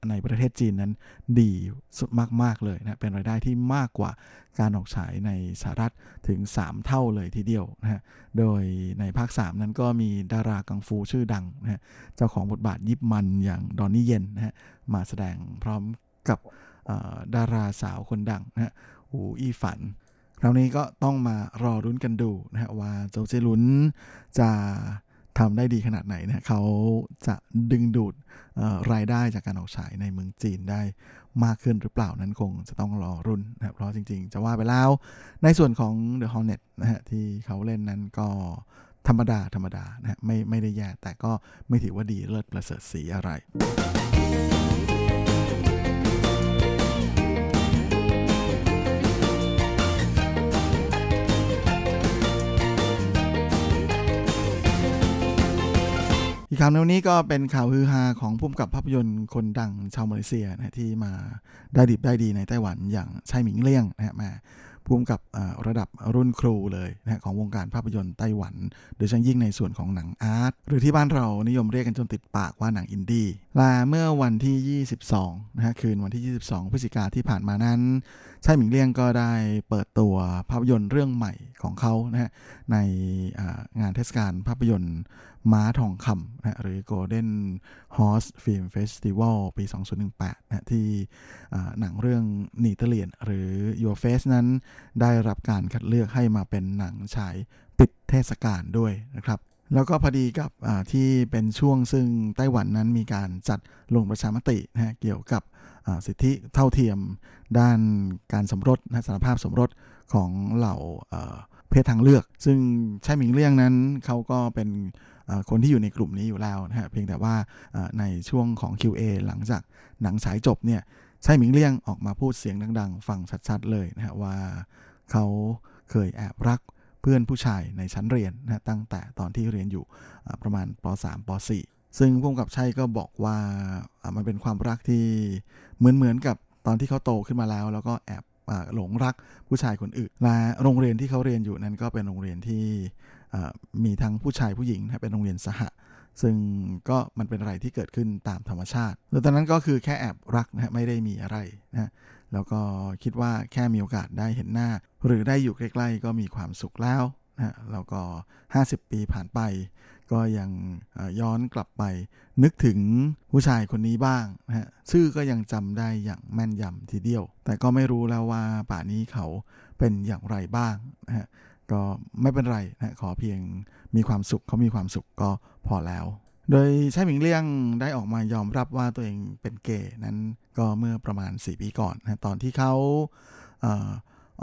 ในประเทศจีนนั้นดีสุดมาก ๆ เลยนะเป็นรายได้ที่มากกว่าการออกฉายในสหรัฐถึง 3 เท่าเลยทีเดียวนะฮะโดยในภาค 3 นั้นก็มีดารากังฟูชื่อดังนะฮะเจ้าของบทบาทยิบมันอย่างดอนนี่เย็นนะฮะมาแสดงพร้อมกับดาราสาวคนดังนะฮะหูอี้ฝันคราวนี้ก็ต้องมารอรุ้นกันดูนะฮะว่าโจเจลุนจะ ทำได้ดีขนาดไหนนะเขาจะดึงดูดรายได้จากการออกฉายในเมืองจีนได้มากขึ้นหรือเปล่านั้นคงจะต้องรอรุ้นนะครับเพราะจริงๆ จะว่าไปแล้ว ในส่วนของ The Hornet นะฮะที่เขาเล่นนั้นก็ธรรมดาธรรมดานะฮะไม่ไม่ได้แย่แต่ก็ไม่ถือว่าดีเลิศประเสริฐสีอะไร ข่าวในวันนี้ก็เป็นข่าวฮือฮาของผู้กำกับภาพยนตร์คนดังชาวมาเลเซียนะฮะที่มาได้ดิบได้ดีในไต้หวันอย่างไช่หมิงเลี่ยงนะฮะมาผู้กำกับระดับรุ่นครูเลยนะฮะของวงการภาพยนตร์ไต้หวัน โดยเฉพาะยิ่งในส่วนของหนังอาร์ตหรือที่บ้านเรานิยมเรียกกันจนติดปากว่าหนังอินดี้ลาเมื่อวันที่ 22นะฮะคืนวันที่ 22 พฤศจิกาที่ผ่านมานั้นใช่หมิงเลี่ยงก็ได้เปิดตัวภาพยนตร์เรื่องใหม่ของเขานะฮะในงานเทศกาลภาพยนตร์ ม้าทองคำนะฮะหรือ Golden Horse Film Festival ปี 2018นะฮะที่หนังเรื่องหนีเตเลียน หรือ Your Face นั้นได้รับการคัดเลือกให้มาเป็นหนังฉายปิดเทศกาลด้วยนะครับแล้วก็พอดีกับที่เป็นช่วงซึ่งไต้หวันนั้นมีการจัดลงประชามตินะฮะเกี่ยวกับสิทธิเท่าเทียมด้านการสมรสนะสารภาพสมรสของเหล่าเอ่อเพศทางเลือก ซึ่งใช่หมิงเลี่ยงนั้นเขาก็เป็น คนที่อยู่ในกลุ่มนี้อยู่แล้วนะฮะเพียงแต่ว่าในช่วงของ QA หลังจากหนังฉายจบเนี่ยใช่หมิงเลี่ยงออกมาพูดเสียงดัง ๆ ฟังชัดๆเลยนะฮะว่าเขาเคยแอบรักเพื่อนผู้ชายในชั้นเรียนนะตั้งแต่ตอนที่เรียนอยู่ประมาณป .3 ป .4 ซึ่งพุ่มกับชัยก็บอกว่ามันเป็นความรักที่เหมือนเหมือนกับตอนที่เขาโตขึ้นมาแล้ว แล้วก็แอบหลงรักผู้ชายคนอื่น และโรงเรียนที่เขาเรียนอยู่นั้นก็เป็นโรงเรียนที่ มีทั้งผู้ชายผู้หญิงเป็นโรงเรียนสหซึ่งก็มันเป็นอะไรที่เกิดขึ้นตามธรรมชาติแต่ตอนนั้นก็คือแค่แอบรักนะไม่ได้มีอะไรนะแล้วก็คิดว่าแค่มีโอกาสได้เห็นหน้า หรือได้อยู่ใกล้ๆ ก็มีความสุขแล้วนะแล้วก็ 50 ปีผ่านไป ก็ยังย้อนกลับไป นึกถึงผู้ชายคนนี้บ้างนะฮะชื่อก็ยังจำได้อย่างแม่นยำทีเดียว แต่ก็ไม่รู้แล้วว่าป่านี้เขาเป็นอย่างไรบ้างนะฮะ ก็ไม่เป็นไรนะขอเพียงมีความสุขเขามีความสุขก็พอแล้ว โดยใช่หมิงเลี่ยงได้ออกมายอมรับว่าตัวเองเป็นเกย์นั้นก็เมื่อประมาณ 4 ปีก่อนนะตอนที่เขาอ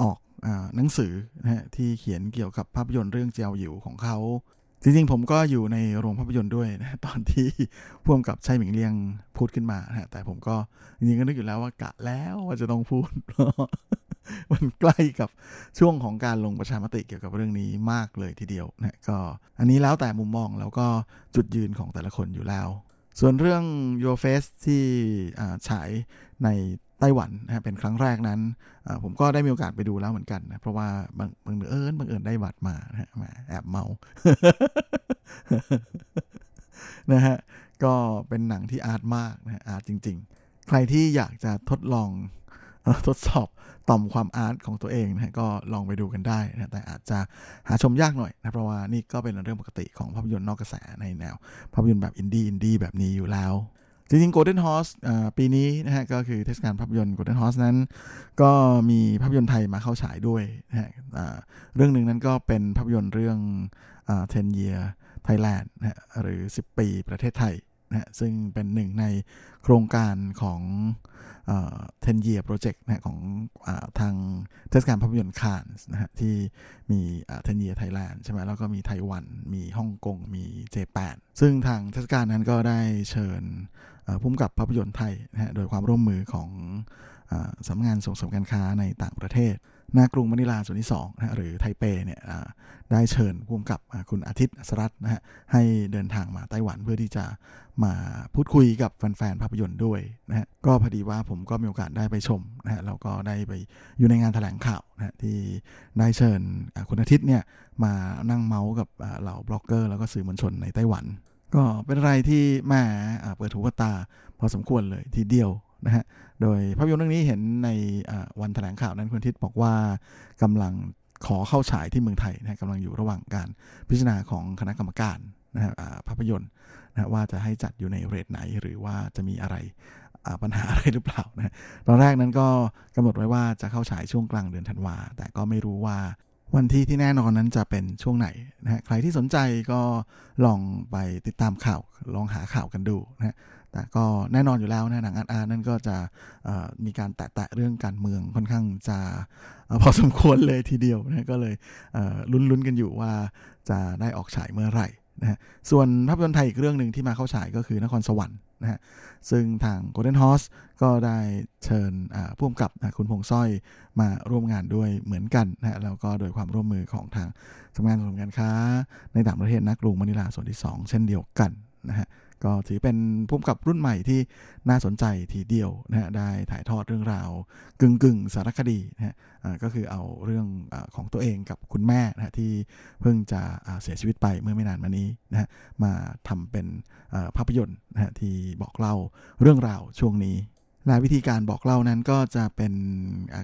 ออกอหนังสือนะที่เขียนเกี่ยวกับภาพยนตร์เรื่องเจียวหยิวของเขาจริงๆผมก็อยู่ในโรงภาพยนตร์ด้วยนะตอนที่พ่วงกับใช่หมิงเลี่ยงพูดขึ้นมานะแต่ผมก็จริงๆก็นึกอยู่แล้วว่ากะแล้วว่าจะต้องพูด มันใกล้กับช่วงของการลงประชามติเกี่ยวกับเรื่องนี้มากเลยทีเดียวนะก็อันนี้แล้วแต่มุมมองแล้วก็จุดยืนของแต่ละคนอยู่แล้ว ส่วนเรื่อง Your Face ที่ฉายในไต้หวันนะเป็นครั้งแรกนั้น ผมก็ได้มีโอกาสไปดูแล้วเหมือนกันนะเพราะว่าบางบางเอิญบางเอิญได้บัตรมานะฮะแอบเมานะฮะก็เป็นหนังที่อาร์ตมากนะอาร์ตจริง ๆ ใครที่อยากจะทดลอง ทดสอบต่อมความอาร์ตของตัวเองนะก็ลองไปดูกันได้นะแต่อาจจะหาชมยากหน่อยนะเพราะว่านี่ก็เป็นเรื่องปกติของภาพยนตร์นอกกระแสในแนว ภาพยนตร์แบบอินดี้อินดี้แบบนี้อยู่แล้วจริงๆ Golden Horse ปีนี้นะฮะก็คือเทศกาลภาพยนตร์ Golden Horse นั้น ก็มีภาพยนตร์ไทยมาเข้าฉายด้วยนะฮะเรื่องหนึ่งนั้นก็เป็นภาพยนตร์เรื่อง10 year Thailand นะหรือ 10 ปีประเทศไทย นะซึ่งเป็นหนึ่งในโครงการของเทนเยียโปรเจกต์นะของอทางเทศกาลภาพยนตร์คานส์นะฮะที่มีเทนเยียไทยแลนด์ใช่ไหมแล้วก็มีไต้หวัน มีฮ่องกง มีเจแปน ซึ่งทางเทศกาลนั้นก็ได้เชิญพุ่มกับภาพยนตร์ไทยนะฮะโดยความร่วมมือของสำนักงานส่งเสริมการค้าในต่างประเทศ หน้ากรุงมะนิลาส่วนที่2นะหรือไทเปเนี่ยได้เชิญผู้กำกับคุณอาทิตย์สรัตนะฮะให้เดินทางมาไต้หวันเพื่อที่จะมาพูดคุยกับแฟนๆภาพยนตร์ด้วยนะฮะก็พอดีว่าผมก็มีโอกาสได้ไปชมนะฮะแล้วก็ได้ไปอยู่ในงานแถลงข่าวนะที่ได้เชิญคุณอาทิตย์เนี่ยมานั่งเมาส์กับเหล่าบล็อกเกอร์ แล้วก็สื่อมวลชนในไต้หวัน ก็เป็นอะไรที่แม่เปิดหูเปิดตาพอสมควรเลยทีเดียว นะฮะ โดยภาพยนตร์เรื่องนี้เห็นในวันแถลงข่าวนั้นคุณทิศบอกว่ากำลังขอเข้าฉายที่เมืองไทยนะกำลังอยู่ระหว่างการพิจารณาของคณะกรรมการนะฮะภาพยนตร์นะว่าจะให้จัดอยู่ในเรทไหนหรือว่าจะมีอะไรปัญหาอะไรหรือเปล่านะตอนแรกนั้นก็กำหนดไว้ว่าจะเข้าฉายช่วงกลางเดือนธันวาแต่ก็ไม่รู้ว่าวันที่ที่แน่นอนนั้นจะเป็นช่วงไหนนะฮะใครที่สนใจก็ลองไปติดตามข่าวลองหาข่าวกันดูนะ แต่ก็แน่นอนอยู่แล้วนะหนังอาร์อาร์นั่นก็จะมีการแตะเรื่องการเมืองค่อนข้างจะพอสมควรเลยทีเดียวนะก็เลยลุ้นๆกันอยู่ว่าจะได้ออกฉายเมื่อไหร่นะฮะส่วนภาพยนตร์ไทยอีกเรื่องหนึ่งที่มาเข้าฉายก็คือนครสวรรค์นะฮะซึ่งทาง Golden Horse ก็ได้เชิญผู้กำกับคุณพงษ์สร้อยมาร่วมงานด้วยเหมือนกันนะฮะแล้วก็โดยความร่วมมือของทางสำนักงานส่งการค้า ในต่างประเทศนักรุงมะนิลาส่วนที่ 2 เช่นเดียวกันนะฮะ ก็ถือเป็นพุ่มกับรุ่นใหม่ที่น่าสนใจทีเดียวนะฮะได้ถ่ายทอดเรื่องราวกึ่งกึ่งสารคดีนะฮะก็คือเอาเรื่องอของตัวเองกับคุณแม่นะฮะที่เพิ่งจะเสียชีวิตไปเมื่อไม่นานมานี้นะฮะมาทำเป็นภาพยนตร์นะฮะที่บอกเล่าเรื่องราวช่วงนี้และวิธีการบอกเล่านั้นก็จะเป็น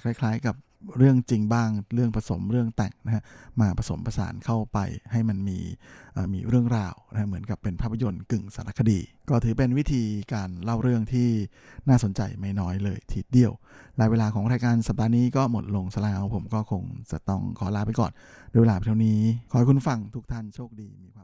คล้ายๆกับ เรื่องจริงบ้างเรื่องผสมเรื่องแต่งนะฮะมาผสมผสานเข้าไปให้มันมีมีเรื่องราวนะเหมือนกับเป็นภาพยนตร์กึ่งสารคดี ก็ถือเป็นวิธีการเล่าเรื่องที่น่าสนใจไม่น้อยเลยทีเดียวลายเวลาของรายการสัปดาห์นี้ก็หมดลงซะแล้วผมก็คงจะต้องขอลาไปก่อนด้วยเวลาเท่านี้ ขอให้คุณฟังทุกท่านโชคดีมีความ